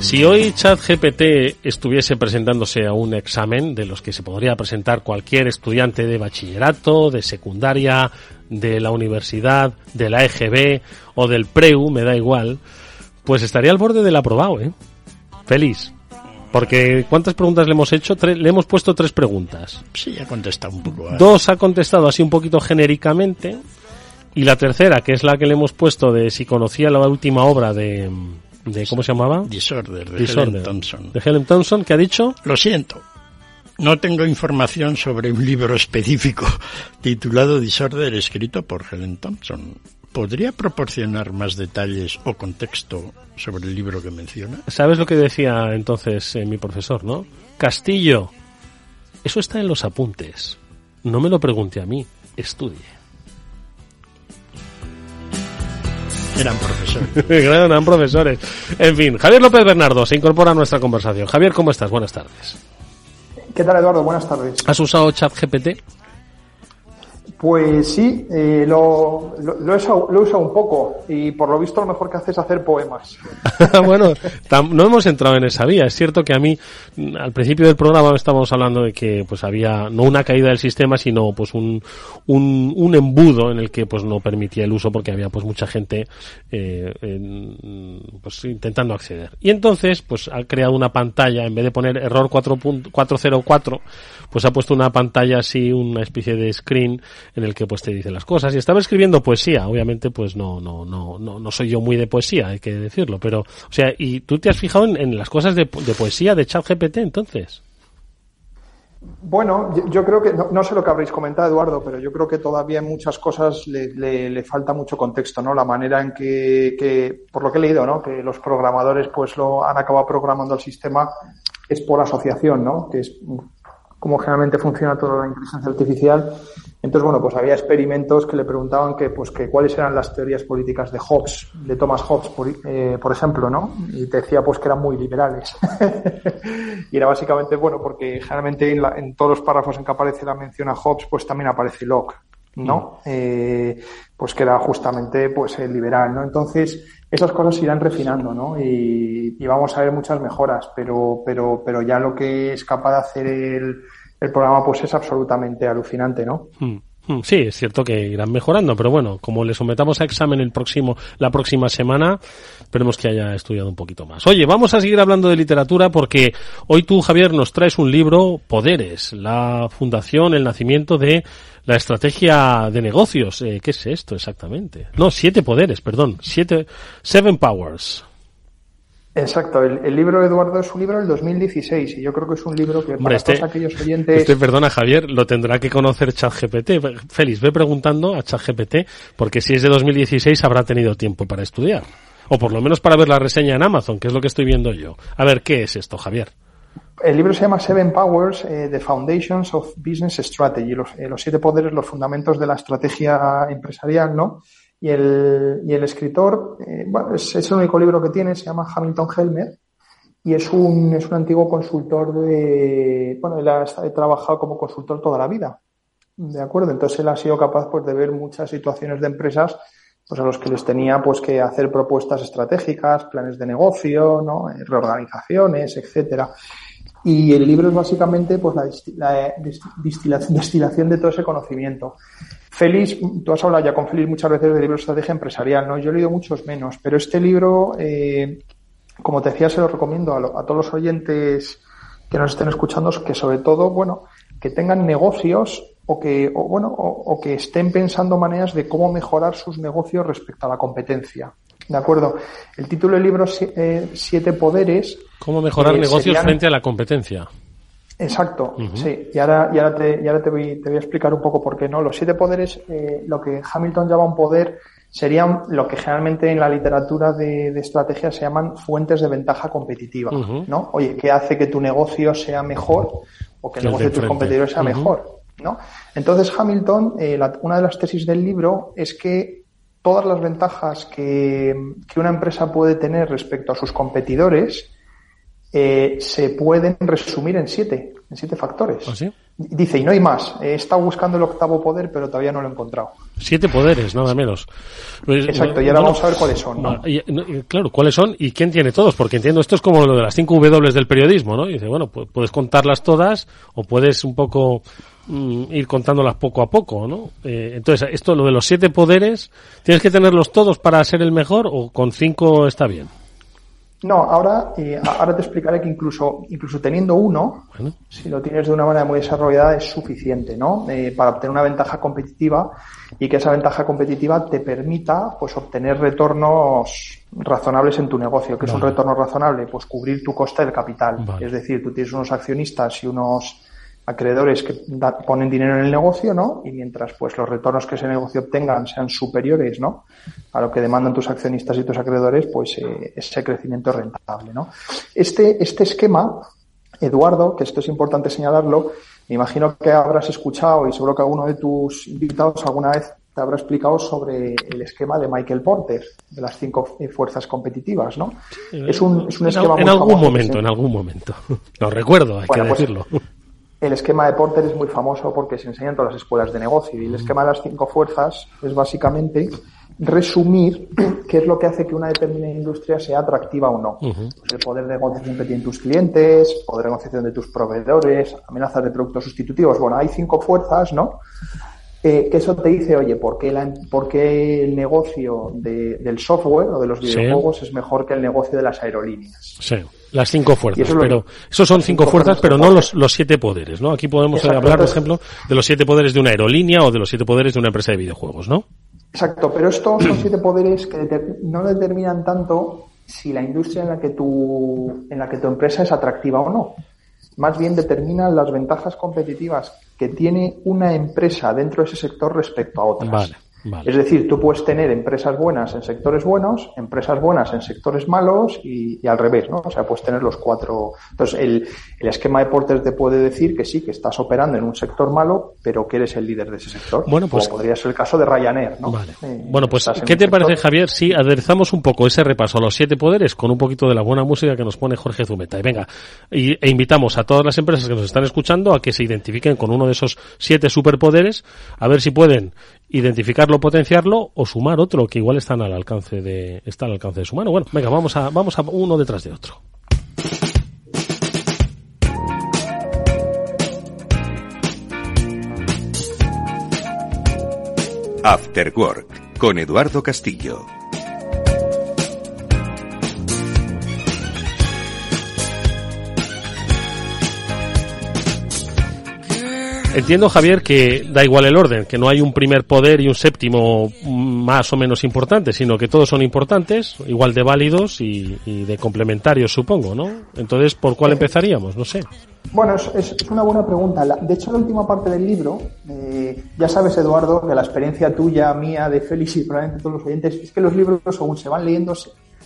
Si hoy ChatGPT estuviese presentándose a un examen de los que se podría presentar cualquier estudiante de bachillerato, de secundaria, de la universidad, de la EGB o del PREU, me da igual, pues estaría al borde del aprobado, ¿eh? Feliz. Porque ¿cuántas preguntas le hemos hecho? Le hemos puesto tres preguntas. Sí, ha contestado un poco. a- Dos ha contestado así un poquito genéricamente. Y la tercera, que es la que le hemos puesto de si conocía la última obra de, de ¿cómo se llamaba? Disorder, de Disorder. Helen Thompson. De Helen Thompson, que ha dicho Lo siento. No tengo información sobre un libro específico titulado Disorder escrito por Helen Thompson. ¿Podría proporcionar más detalles o contexto sobre el libro que menciona? ¿Sabes lo que decía entonces eh, mi profesor, no? Castillo, eso está en los apuntes. No me lo pregunte a mí, estudie. Eran profesores. Eran profesores. En fin, Javier López Bernardo se incorpora a nuestra conversación. Javier, ¿cómo estás? Buenas tardes. ¿Qué tal, Eduardo? Buenas tardes. ¿Has usado ChatGPT? Pues sí, eh, lo, lo, lo he usado, lo he usado un poco y por lo visto lo mejor que hace es hacer poemas. bueno, no hemos entrado en esa vía. Es cierto que a mí, mm, al principio del programa estábamos hablando de que pues había no una caída del sistema, sino pues un, un, un embudo en el que pues no permitía el uso porque había pues mucha gente eh, pues intentando acceder. Y entonces pues ha creado una pantalla, en vez de poner error 4.404, pues ha puesto una pantalla así, una especie de screen en el que pues te dice las cosas. Y estaba escribiendo poesía, obviamente pues no, no, no, no, no soy yo muy de poesía, hay que decirlo, pero, o sea, ¿y tú te has fijado en, las cosas de, poesía de ChatGPT entonces? Bueno, yo, creo que, no, no sé lo que habréis comentado, Eduardo, pero yo creo que todavía en muchas cosas le, le- le falta mucho contexto, ¿no? La manera en que, que, por lo que he leído, ¿no? Que los programadores pues lo han acabado programando el sistema es por asociación, ¿no? Que es como generalmente funciona toda la inteligencia artificial. Entonces, bueno, pues había experimentos que le preguntaban que, pues, que cuáles eran las teorías políticas de Hobbes, de Thomas Hobbes, por, eh, por ejemplo, ¿no? Y te decía, pues, que eran muy liberales. y era básicamente, bueno, porque generalmente en, la- en todos los párrafos en que aparece la mención a Hobbes, pues también aparece Locke, ¿no? Eh, pues que era justamente, pues, el liberal, ¿no? Entonces, esas cosas se irán refinando, ¿no? Y, y vamos a ver muchas mejoras, pero, pero, pero ya lo que es capaz de hacer el, el programa, pues es absolutamente alucinante, ¿no? Hmm, hmm, Sí, es cierto que irán mejorando, pero bueno, como le sometamos a examen el próximo, la próxima semana, esperemos que haya estudiado un poquito más. Oye, vamos a seguir hablando de literatura porque hoy tú, Javier, nos traes un libro, Poderes, la fundación, el nacimiento de la estrategia de negocios. Eh, ¿Qué es esto exactamente? No, siete poderes, perdón, siete, seven powers. Exacto, el, el libro, Eduardo, es un libro del 2016 y yo creo que es un libro que Hombre, para este, todos aquellos oyentes... este, perdona Javier, lo tendrá que conocer ChatGPT. Félix, ve preguntando a ChatGPT porque si es de 2016 habrá tenido tiempo para estudiar. O por lo menos para ver la reseña en Amazon, que es lo que estoy viendo yo. A ver, ¿qué es esto, Javier? El libro se llama Seven Powers, eh, The Foundations of Business Strategy, los, eh, los siete poderes, los fundamentos de la estrategia empresarial, ¿no? Y el, y el escritor, eh, bueno, es, es el único libro que tiene, se llama Hamilton Helmer, y es un, es un antiguo consultor de, bueno, él ha, ha trabajado como consultor toda la vida, ¿de acuerdo? Entonces él ha sido capaz, pues, de ver muchas situaciones de empresas, pues, a los que les tenía, pues, que hacer propuestas estratégicas, planes de negocio, ¿no? Eh, reorganizaciones, etcétera. Y el libro es básicamente pues, la, distilación, destilación de todo ese conocimiento. Félix, tú has hablado ya con Félix muchas veces del libro de estrategia empresarial, ¿no? Yo he leído muchos menos, pero este libro eh, como te decía, se lo recomiendo a, lo- a todos los oyentes que nos estén escuchando que sobre todo, bueno, que tengan negocios o que, o, bueno, o que estén pensando maneras de cómo mejorar sus negocios respecto a la competencia. ¿De acuerdo? El título del libro, eh, Siete Poderes. ¿Cómo mejorar eh, negocios serían- frente a la competencia? Exacto, sí. Y ahora, y ahora, te, y ahora te, voy, te voy a explicar un poco por qué no. Los siete poderes, eh, lo que Hamilton llama un poder, serían lo que generalmente en la literatura de, de estrategia se llaman fuentes de ventaja competitiva. ¿no? Oye, ¿qué hace que tu negocio sea mejor o que el negocio de tus competidores sea mejor? ¿no? Entonces, Hamilton, eh, la- una de las tesis del libro es que todas las ventajas que, que una empresa puede tener respecto a sus competidores eh, se pueden resumir en siete, en siete factores. ¿Ah, sí? Dice, y no hay más. He estado buscando el octavo poder, pero todavía no lo he encontrado. Siete poderes, nada menos. Pues, Exacto, y ahora vamos a ver cuáles son, ¿no? y- claro, ¿cuáles son y quién tiene todos? Porque entiendo, esto es como lo de las cinco W del periodismo, ¿no? Y dice, bueno, pu- puedes contarlas todas o puedes un poco mm, ir contándolas poco a poco, ¿no? Eh, entonces, esto, lo de los siete poderes, ¿tienes que tenerlos todos para ser el mejor o con cinco está bien? No, ahora, eh, ahora te explicaré que incluso, incluso teniendo uno, Bueno. si lo tienes de una manera muy desarrollada, es suficiente, ¿no? Eh, para obtener una ventaja competitiva y que esa ventaja competitiva te permita, pues, obtener retornos razonables en tu negocio. ¿Qué es un retorno razonable? Pues cubrir tu coste del capital. Vale. Es decir, tú tienes unos accionistas y unos acreedores que da- ponen dinero en el negocio, ¿no? Y mientras pues los retornos que ese negocio obtengan sean superiores, ¿no? A lo que demandan tus accionistas y tus acreedores, pues eh, ese crecimiento es rentable, ¿no? Este, este esquema, Eduardo, que esto es importante señalarlo, me imagino que habrás escuchado y seguro que alguno de tus invitados alguna vez te habrá explicado sobre el esquema de Michael Porter, de las cinco eh, fuerzas competitivas, ¿no? Es un, es un en, esquema en muy algún famoso momento, en algún momento. Lo recuerdo, hay Bueno, que pues, decirlo. El esquema de Porter es muy famoso porque se enseña en todas las escuelas de negocio y el esquema de las cinco fuerzas es básicamente resumir qué es lo que hace que una determinada industria sea atractiva o no. Pues el poder de negociación que tienen tus clientes, poder de negociación de tus proveedores, amenazas de productos sustitutivos. Bueno, hay cinco fuerzas, ¿no? Eh, que eso te dice, oye, ¿por qué, la- por qué el negocio de- del software o de los Sí. videojuegos es mejor que el negocio de las aerolíneas? Sí, las cinco fuerzas, eso es lo pero esos son cinco cinco fuerzas, pero no los, los siete poderes, ¿no? Aquí podemos eh, Exacto, hablar, por ejemplo, de los siete poderes de una aerolínea o de los siete poderes de una empresa de videojuegos, ¿no? Exacto, pero estos son siete poderes que no determinan tanto si la industria en la que tu, en la que tu empresa es atractiva o no. Más bien determinan las ventajas competitivas que tiene una empresa dentro de ese sector respecto a otras. Vale, vale. Es decir, tú puedes tener empresas buenas en sectores buenos, empresas buenas en sectores malos y, y al revés, ¿no? O sea, puedes tener los cuatro. Entonces, el, el esquema de Porter te puede decir que sí, que estás operando en un sector malo, pero que eres el líder de ese sector. Bueno, pues- Como podría ser el caso de Ryanair, ¿no? Vale. Eh, Bueno, pues, ¿qué te parece, sector- Javier, si aderezamos un poco ese repaso a los siete poderes con un poquito de la buena música que nos pone Jorge Zumeta? Y venga, y, e invitamos a todas las empresas que nos están escuchando a que se identifiquen con uno de esos siete superpoderes, a ver si pueden identificarlo, potenciarlo o sumar otro que igual están al alcance de, está al alcance de su mano. Bueno, venga, vamos a, vamos a uno detrás de otro. After Work con Eduardo Castillo. Entiendo, Javier, que da igual el orden, que no hay un primer poder y un séptimo más o menos importante, sino que todos son importantes, igual de válidos y, y de complementarios, supongo, ¿no? Entonces, ¿por cuál empezaríamos? No sé. Bueno, es, una buena pregunta. La- de hecho, la última parte del libro, eh, ya sabes, Eduardo, que la experiencia tuya, mía, de Félix y probablemente todos los oyentes, es que los libros, según se van leyendo,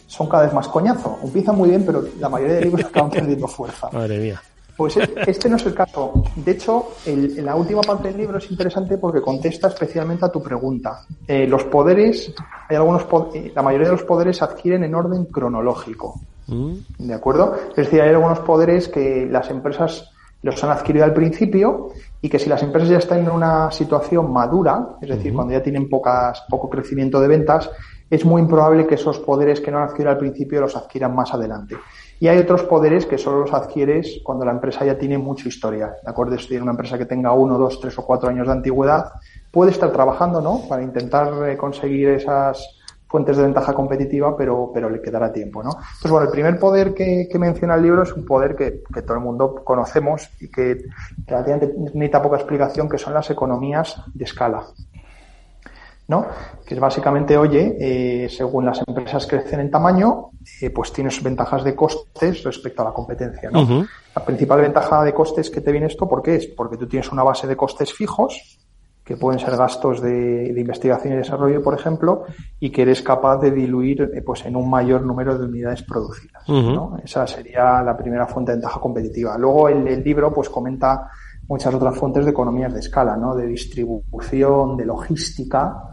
son cada vez más coñazo. Empiezan muy bien, pero la mayoría de libros acaban perdiendo fuerza. Madre mía. Pues este no es el caso. De hecho, el- la última parte del libro es interesante porque contesta especialmente a tu pregunta. Eh, los poderes, hay algunos, eh, la mayoría de los poderes se adquieren en orden cronológico. Mm, ¿De acuerdo? Es decir, hay algunos poderes que las empresas los han adquirido al principio y que si las empresas ya están en una situación madura, es decir, cuando ya tienen pocas, poco crecimiento de ventas, es muy improbable que esos poderes que no han adquirido al principio los adquieran más adelante. Y hay otros poderes que solo los adquieres cuando la empresa ya tiene mucha historia. ¿De acuerdo? Es decir, una empresa que tenga uno, dos, tres o cuatro años de antigüedad puede estar trabajando, ¿no? Para intentar eh, conseguir esas fuentes de ventaja competitiva, pero, pero le quedará tiempo, ¿no? Pues bueno, el primer poder que, que menciona el libro es un poder que, que todo el mundo conocemos y que relativamente necesita poca explicación, que son las economías de escala. ¿No? Que es básicamente, oye, eh, según las empresas crecen en tamaño, eh, pues tienes ventajas de costes respecto a la competencia, ¿no? La principal ventaja de costes que te viene esto, ¿por qué es? Porque tú tienes una base de costes fijos, que pueden ser gastos de, de investigación y desarrollo, por ejemplo, y que eres capaz de diluir eh, pues en un mayor número de unidades producidas. ¿no? Esa sería la primera fuente de ventaja competitiva. Luego el, el libro pues comenta muchas otras fuentes de economías de escala, ¿no? De distribución, de logística,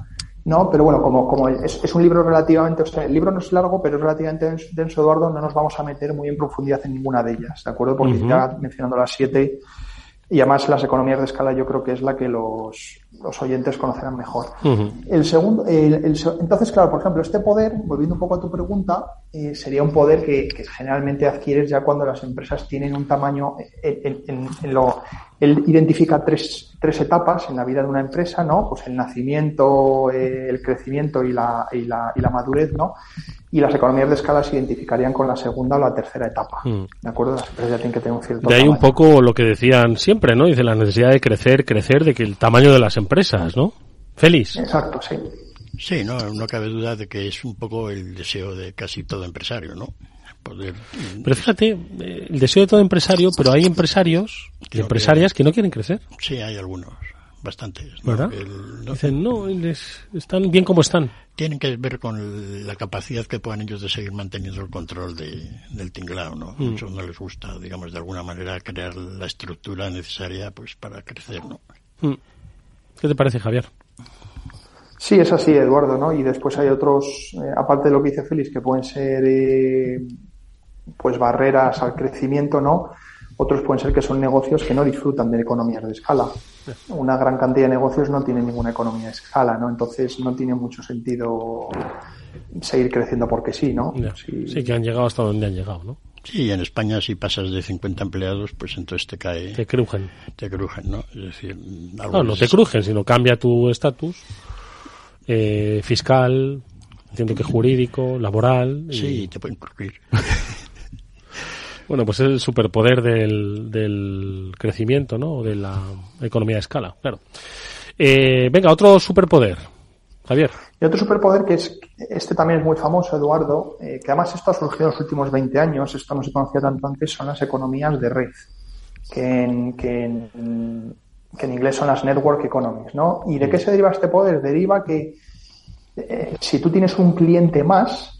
¿no? Pero bueno, como, como es, es un libro relativamente, o sea, el libro no es largo, pero es relativamente denso, Eduardo, no nos vamos a meter muy en profundidad en ninguna de ellas, ¿de acuerdo? Porque ya mencionando las siete, y además las economías de escala yo creo que es la que los, los oyentes conocerán mejor. El segundo, el- entonces, claro, por ejemplo, este poder, volviendo un poco a tu pregunta, eh, sería un poder que, que generalmente adquieres ya cuando las empresas tienen un tamaño. eh, En, en- en lo, él identifica tres, tres etapas en la vida de una empresa, ¿no? Pues el nacimiento, eh, el crecimiento y la, y, la, y la madurez, ¿no? Y las economías de escala se identificarían con la segunda o la tercera etapa. Mm. ¿De acuerdo? Las empresas ya tienen que tener un cierto De ahí un poco lo que decían siempre, ¿no? Dice la necesidad de crecer, crecer, de que el tamaño de las empresas, ¿no? Feliz. Exacto, sí. Sí, no, no cabe duda de que es un poco el deseo de casi todo empresario, ¿no? Poder, Pero fíjate, eh, el deseo de todo empresario, pero hay empresarios y empresarias que no quieren crecer, sí, hay algunos, bastantes. ¿no? ¿verdad? El- no- Dicen, no, les- están bien como están. tienen que ver con la capacidad que puedan ellos de seguir manteniendo el control de, del tinglao, ¿no? Mm. Eso no les gusta, digamos, de alguna manera crear la estructura necesaria, pues, para crecer, ¿no? Mm. ¿Qué te parece, Javier? Sí, es así, Eduardo, ¿no? Y después hay otros, eh, aparte de lo que dice Félix, que pueden ser eh, pues barreras al crecimiento, ¿no? Otros pueden ser que son negocios que no disfrutan de economías de escala. Una gran cantidad de negocios no tienen ninguna economía de escala, ¿no? Entonces no tiene mucho sentido seguir creciendo porque sí, ¿no? Ya. Sí. Sí, que han llegado hasta donde han llegado, ¿no? Sí, en España si pasas de 50 empleados, pues entonces te cae, Te crujen. te crujen, ¿no? Es decir, No, no te crujen, sino cambia tu estatus eh, fiscal, entiendo que jurídico, laboral. y- Sí, te pueden crujir. Bueno, pues es el superpoder del, del crecimiento, ¿no? De la economía de escala, claro. Eh, venga, otro superpoder. Javier. Y otro superpoder que es, este también es muy famoso, Eduardo, eh, que además esto ha surgido en los últimos 20 años, esto no se conocía tanto antes, son las economías de red, que en, que en, que en inglés son las network economies, ¿no? ¿Y de qué se deriva este poder? Deriva que eh, si tú tienes un cliente más,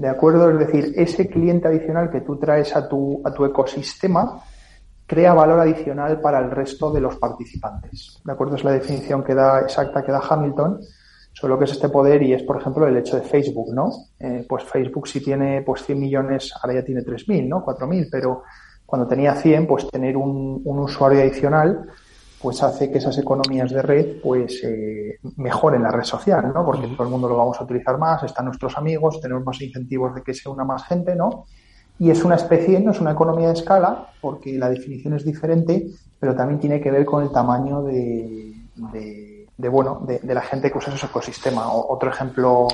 ¿de acuerdo? Es decir, ese cliente adicional que tú traes a tu, a tu ecosistema crea valor adicional para el resto de los participantes. ¿De acuerdo? Es la definición que da exacta que da Hamilton sobre lo que es este poder y es, por ejemplo, el hecho de Facebook, ¿no? Eh, pues Facebook si tiene pues 100 millones, ahora ya tiene 3.000, ¿no? 4.000, pero cuando tenía 100, pues tener un, un usuario adicional pues hace que esas economías de red pues eh, mejoren la red social, ¿no? Porque todo el mundo lo vamos a utilizar más, están nuestros amigos, tenemos más incentivos de que se una más gente, ¿no? Y es una especie, no es una economía de escala, porque la definición es diferente, pero también tiene que ver con el tamaño de, de, de, bueno, de, de la gente que usa ese ecosistema. O- otro ejemplo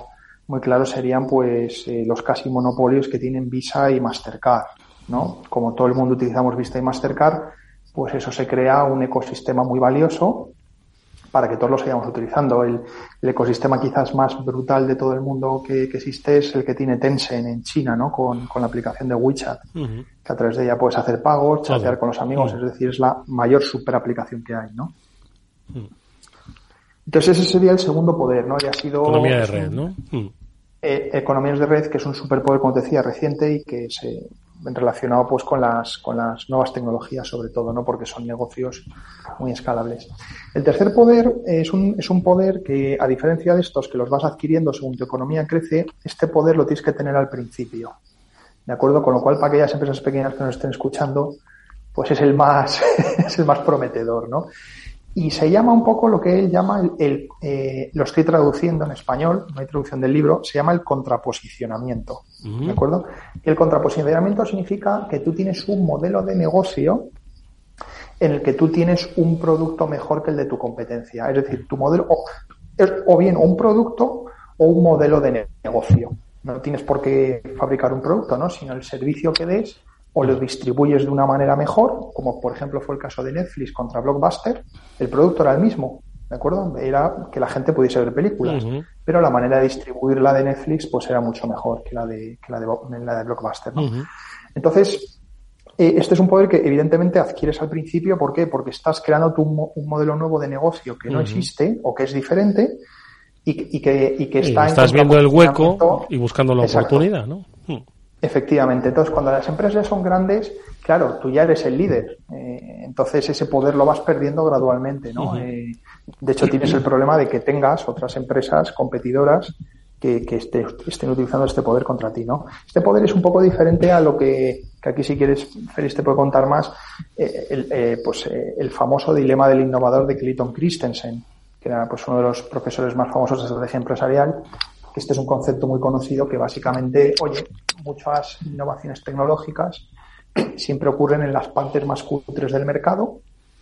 muy claro serían pues eh, los casi monopolios que tienen Visa y Mastercard, ¿no? Como todo el mundo utilizamos Visa y Mastercard, pues eso se crea un ecosistema muy valioso para que todos lo sigamos utilizando. El, el ecosistema quizás más brutal de todo el mundo que, que existe es el que tiene Tencent en China, ¿no? Con, con la aplicación de WeChat, que a través de ella puedes hacer pagos, chatear con los amigos, es decir, es la mayor super aplicación que hay, ¿no? Entonces ese sería el segundo poder, ¿no? Y ha sido Economía de red, ¿no? Eh, economías de red, que es un superpoder, como te decía, reciente y que se relacionado pues con las con las nuevas tecnologías sobre todo, ¿no? Porque son negocios muy escalables. El tercer poder es un, es un poder que, a diferencia de estos que los vas adquiriendo según tu economía crece, este poder lo tienes que tener al principio. ¿De acuerdo? Con lo cual, para aquellas empresas pequeñas que nos estén escuchando, pues es el más, es el más prometedor, ¿no? Y se llama un poco lo que él llama el, el, eh, lo estoy traduciendo en español, no hay traducción del libro, se llama el contraposicionamiento. ¿De acuerdo? Y el contraposicionamiento significa que tú tienes un modelo de negocio en el que tú tienes un producto mejor que el de tu competencia. Es decir, tu modelo, o, es- o bien un producto o un modelo de negocio. No tienes por qué fabricar un producto, ¿no? Sino el servicio que des o lo distribuyes de una manera mejor, como por ejemplo fue el caso de Netflix contra Blockbuster, el producto era el mismo, ¿de acuerdo? Era que la gente pudiese ver películas, pero la manera de distribuirla de Netflix pues era mucho mejor que la de, que la de, la de Blockbuster, ¿no? Entonces, eh, este es un poder que evidentemente adquieres al principio, ¿por qué? Porque estás creando tu, un modelo nuevo de negocio que no existe o que es diferente y, que, y que está... estás viendo el hueco y buscando la oportunidad, ¿no? Efectivamente. Entonces, cuando las empresas son grandes, claro, tú ya eres el líder. Eh, entonces, ese poder lo vas perdiendo gradualmente, ¿no? Eh, de hecho, tienes el problema de que tengas otras empresas competidoras que, que estén utilizando este poder contra ti, ¿no? Este poder es un poco diferente a lo que, que aquí si quieres, Félix, te puede contar más, eh, el, pues, el famoso dilema del innovador de Clayton Christensen, que era pues uno de los profesores más famosos de estrategia empresarial, este es un concepto muy conocido que básicamente, oye, muchas innovaciones tecnológicas siempre ocurren en las partes más cutres del mercado,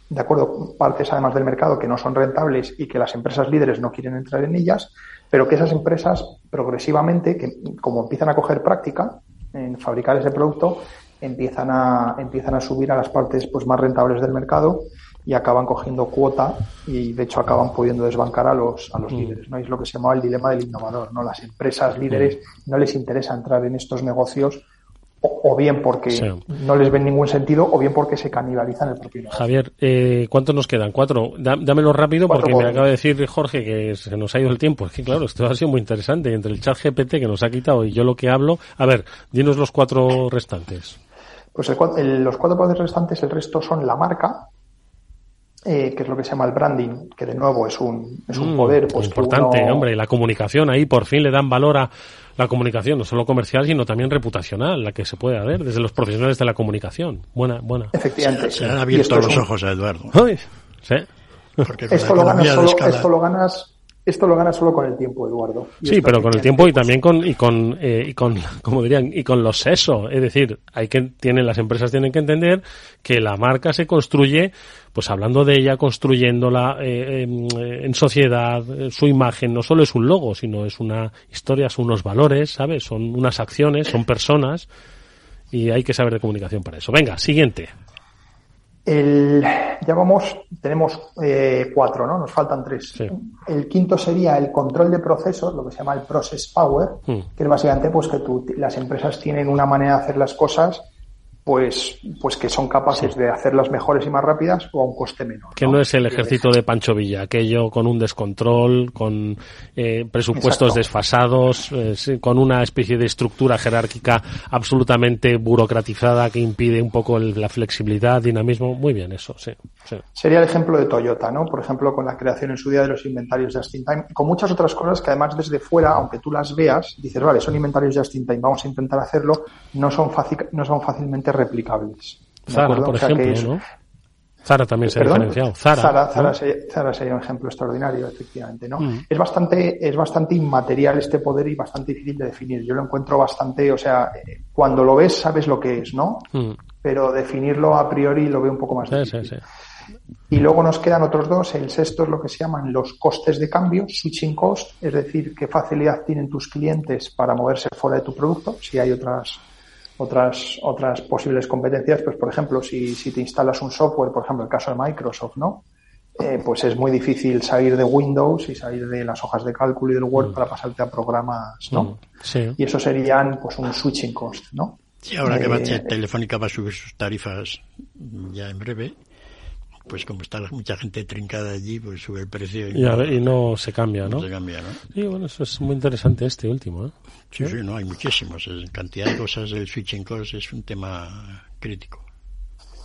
de acuerdo, partes además del mercado que no son rentables y que las empresas líderes no quieren entrar en ellas, pero que esas empresas progresivamente, que como empiezan a coger práctica en fabricar ese producto, empiezan a, empiezan a subir a las partes pues más rentables del mercado y acaban cogiendo cuota y de hecho acaban pudiendo desbancar a los, a los mm. líderes. ¿no? Es lo que se llama el dilema del innovador. ¿no? Las empresas líderes mm. no les interesa entrar en estos negocios o, bien porque no les ven ningún sentido o bien porque se canibalizan el propio negocio. Javier, eh, ¿cuántos nos quedan? ¿Cuatro? dámelo rápido porque me acaba de decir Jorge que se nos ha ido el tiempo. Es que claro, esto ha sido muy interesante. Entre el chat GPT que nos ha quitado y yo lo que hablo. A ver, dinos los cuatro restantes. Pues los cuatro poderes restantes, el resto son la marca, eh, que es lo que se llama el branding, que de nuevo es un, es un mm, poder. Pues, importante, hombre, la comunicación, ahí por fin le dan valor a la comunicación, no solo comercial, sino también reputacional, la que se puede hacer desde los profesionales de la comunicación. Buena, buena. Efectivamente. Se, han abierto los ojos a Eduardo. sí. esto, lo ganas solo, esto lo ganas esto lo gana solo con el tiempo, Eduardo. sí, pero con el tiempo y también con y con eh, y con como dirían y con los sesos, es decir, hay que tienen las empresas tienen que entender que la marca se construye pues hablando de ella, construyéndola eh, en sociedad, eh, su imagen no solo es un logo, sino es una historia, son unos valores, ¿sabes? Son unas acciones, son personas y hay que saber de comunicación para eso. Venga, siguiente. El, ya vamos, tenemos eh, cuatro, ¿no? Nos faltan tres. El quinto sería el control de procesos, lo que se llama el process power, hmm. que es básicamente pues que tú, las empresas tienen una manera de hacer las cosas pues, pues que son capaces de hacerlas mejores y más rápidas o a un coste menor. Que no, es el ejército de Pancho Villa, aquello con un descontrol, con eh, presupuestos desfasados, eh, con una especie de estructura jerárquica absolutamente burocratizada que impide un poco la flexibilidad, dinamismo. Muy bien, eso, sí, Sería el ejemplo de Toyota, ¿no? Por ejemplo, con la creación en su día de los inventarios just in time, con muchas otras cosas que además desde fuera, aunque tú las veas, dices, vale, son inventarios just in time, vamos a intentar hacerlo, no son, fácil, no son fácilmente replicables. Zara, por ejemplo, ¿no? Zara también se ha diferenciado. Zara, Zara, sería, un ejemplo extraordinario, efectivamente, ¿no? Mm. Es bastante, es bastante inmaterial este poder y bastante difícil de definir. Yo lo encuentro bastante, o sea, cuando lo ves sabes lo que es, ¿no? Mm. Pero definirlo a priori lo veo un poco más difícil. Y luego nos quedan otros dos. El sexto es lo que se llaman los costes de cambio, switching cost, es decir, qué facilidad tienen tus clientes para moverse fuera de tu producto, si hay otras otras, otras posibles competencias, pues por ejemplo, si, si te instalas un software, por ejemplo, el caso de Microsoft, ¿no? Eh, pues es muy difícil salir de Windows y salir de las hojas de cálculo y del Word mm. para pasarte a programas, ¿no? Mm, sí. Y eso serían pues un switching cost, ¿no? Sí, ahora que eh, Telefónica va a subir sus tarifas ya en breve, pues como está mucha gente trincada allí, pues sube el precio. Y, y, no se cambia, ¿no? se cambia, ¿no? Sí, bueno, eso es muy interesante este último, ¿eh? Sí, sí, no, hay muchísimos. En cantidad de cosas, el switching cost es un tema crítico.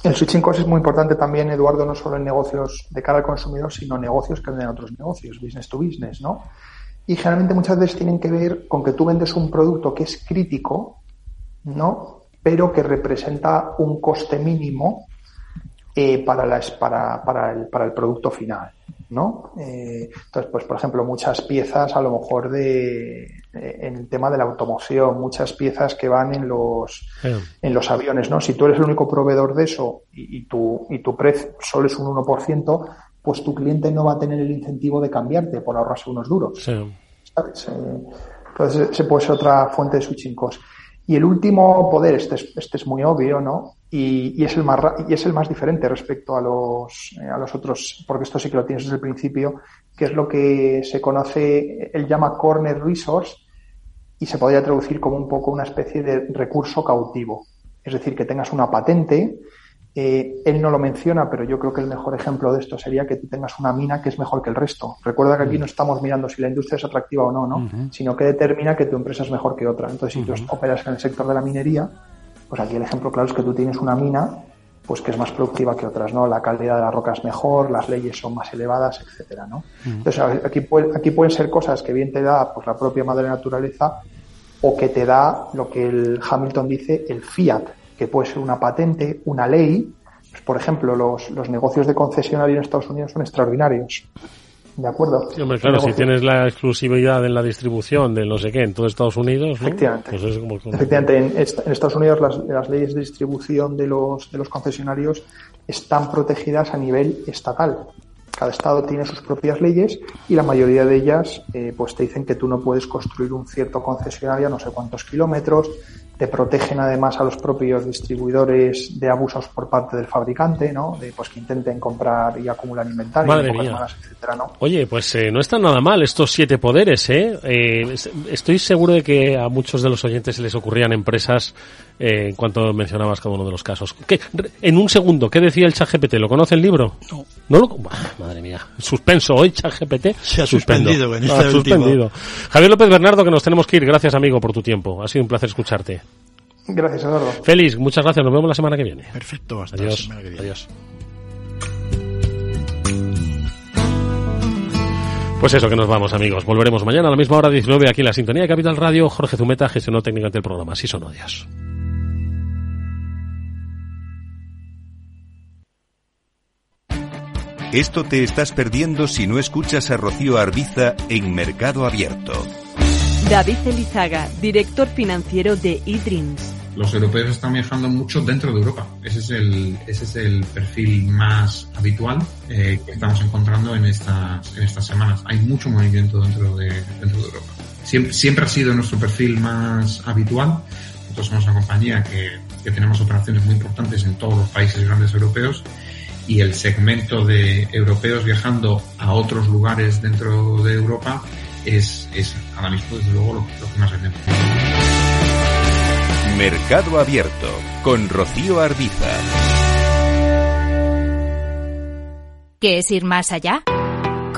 El switching cost es muy importante también, Eduardo, no solo en negocios de cara al consumidor, sino negocios que venden otros negocios, business to business, ¿no? Y generalmente muchas veces tienen que ver con que tú vendes un producto que es crítico, ¿no? Pero que representa un coste mínimo eh, para, para, para, el, para el producto final. ¿no? Eh, entonces, pues por ejemplo, muchas piezas a lo mejor de en el tema de la automoción, muchas piezas que van en los en los aviones, ¿no? Si tú eres el único proveedor de eso y, y tu y tu precio solo es un 1%, pues tu cliente no va a tener el incentivo de cambiarte por ahorrarse unos duros. ¿sabes? Eh, entonces, ese puede ser otra fuente de switching cost. Y el último poder, este es, este es muy obvio, ¿no? Y, y, es el más, y es el más diferente respecto a los, eh, a los otros, porque esto sí que lo tienes desde el principio, que es lo que se conoce, él llama corner resource y se podría traducir como un poco una especie de recurso cautivo. Es decir, que tengas una patente eh, él no lo menciona, pero yo creo que el mejor ejemplo de esto sería que tú tengas una mina que es mejor que el resto. Recuerda que aquí no estamos mirando si la industria es atractiva o no, ¿no? Sino que determina que tu empresa es mejor que otra. Entonces, si tú operas en el sector de la minería, pues aquí el ejemplo claro es que tú tienes una mina pues que es más productiva que otras, ¿no? La calidad de la roca es mejor, las leyes son más elevadas, etcétera, ¿no? Entonces, aquí, aquí pueden ser cosas que bien te da pues, la propia madre naturaleza o que te da lo que el Hamilton dice el fiat, que puede ser una patente, una ley. Pues, por ejemplo, los, los negocios de concesionario en Estados Unidos son extraordinarios. ¿De acuerdo? Sí, hombre, claro, si tienes la exclusividad en la distribución de no sé qué en todo Estados Unidos. Efectivamente. Pues es como... Efectivamente, en, en, Estados Unidos las, las, leyes de distribución de los, de los concesionarios están protegidas a nivel estatal. Cada estado tiene sus propias leyes y la mayoría de ellas eh, pues te dicen que tú no puedes construir un cierto concesionario a no sé cuántos kilómetros, te protegen además a los propios distribuidores de abusos por parte del fabricante, ¿no? De pues que intenten comprar y acumular inventario, Madre mía. Malas, etcétera, ¿no? Oye, pues eh, no están nada mal estos siete poderes, ¿eh? ¿eh? Estoy seguro de que a muchos de los oyentes se les ocurrían empresas eh, en cuanto mencionabas cada uno de los casos. ¿Qué? En un segundo, ¿qué decía el ChatGPT? ¿Lo conoce el libro? No. ¿No lo... Madre mía. Suspenso hoy, ChatGPT. Se ha suspendido. En este ha suspendido. Javier López Bernardo, que nos tenemos que ir. Gracias, amigo, por tu tiempo. Ha sido un placer escucharte. Gracias, Eduardo. Félix, muchas gracias. Nos vemos la semana que viene. Perfecto. Hasta Adiós. la semana que viene. Adiós. Pues eso que nos vamos, amigos. Volveremos mañana a la misma hora, 19, aquí en la sintonía de Capital Radio. Jorge Zumeta gestionó técnicamente el programa. Así son, adiós. Esto te estás perdiendo si no escuchas a Rocío Arbiza en Mercado Abierto. David Elizaga, director financiero de eDreams. Los europeos están viajando mucho dentro de Europa. Ese es el, ese es el perfil más habitual eh, que estamos encontrando en estas, en estas semanas. Hay mucho movimiento dentro de, dentro de Europa. Siempre, siempre ha sido nuestro perfil más habitual. Nosotros somos una compañía que, que tenemos operaciones muy importantes en todos los países grandes europeos y el segmento de europeos viajando a otros lugares dentro de Europa es, es ahora mismo desde luego lo, lo que más vendemos. Mercado Abierto con Rocío Arbiza. ¿Qué es ir más allá?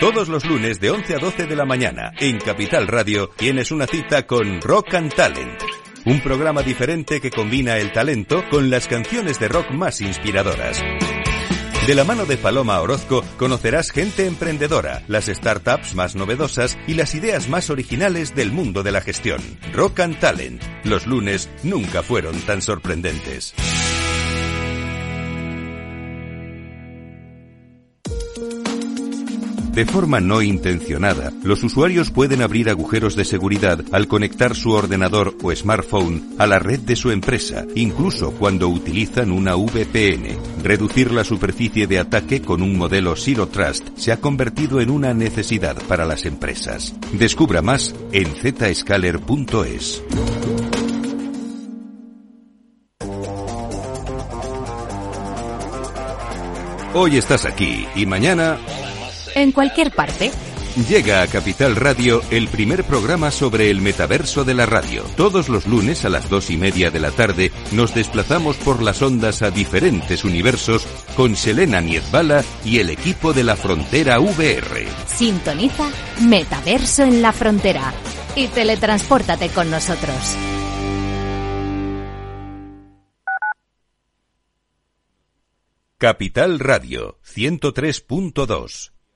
Todos los lunes de 11 a 12 de la mañana en Capital Radio tienes una cita con Rock and Talent. Un programa diferente que combina el talento con las canciones de rock más inspiradoras. De la mano de Paloma Orozco conocerás gente emprendedora, las startups más novedosas y las ideas más originales del mundo de la gestión. Rock and Talent. Los lunes nunca fueron tan sorprendentes. De forma no intencionada, los usuarios pueden abrir agujeros de seguridad al conectar su ordenador o smartphone a la red de su empresa, incluso cuando utilizan una VPN. Reducir la superficie de ataque con un modelo Zero Trust se ha convertido en una necesidad para las empresas. Descubra más en zscaler.es. Hoy estás aquí y mañana En cualquier parte. Llega a Capital Radio el primer programa sobre el metaverso de la radio. Todos los lunes a las dos y media de la tarde nos desplazamos por las ondas a diferentes universos con Selena Niezbala y el equipo de la Frontera VR. Sintoniza Metaverso en la Frontera y teletranspórtate con nosotros. Capital Radio 103.2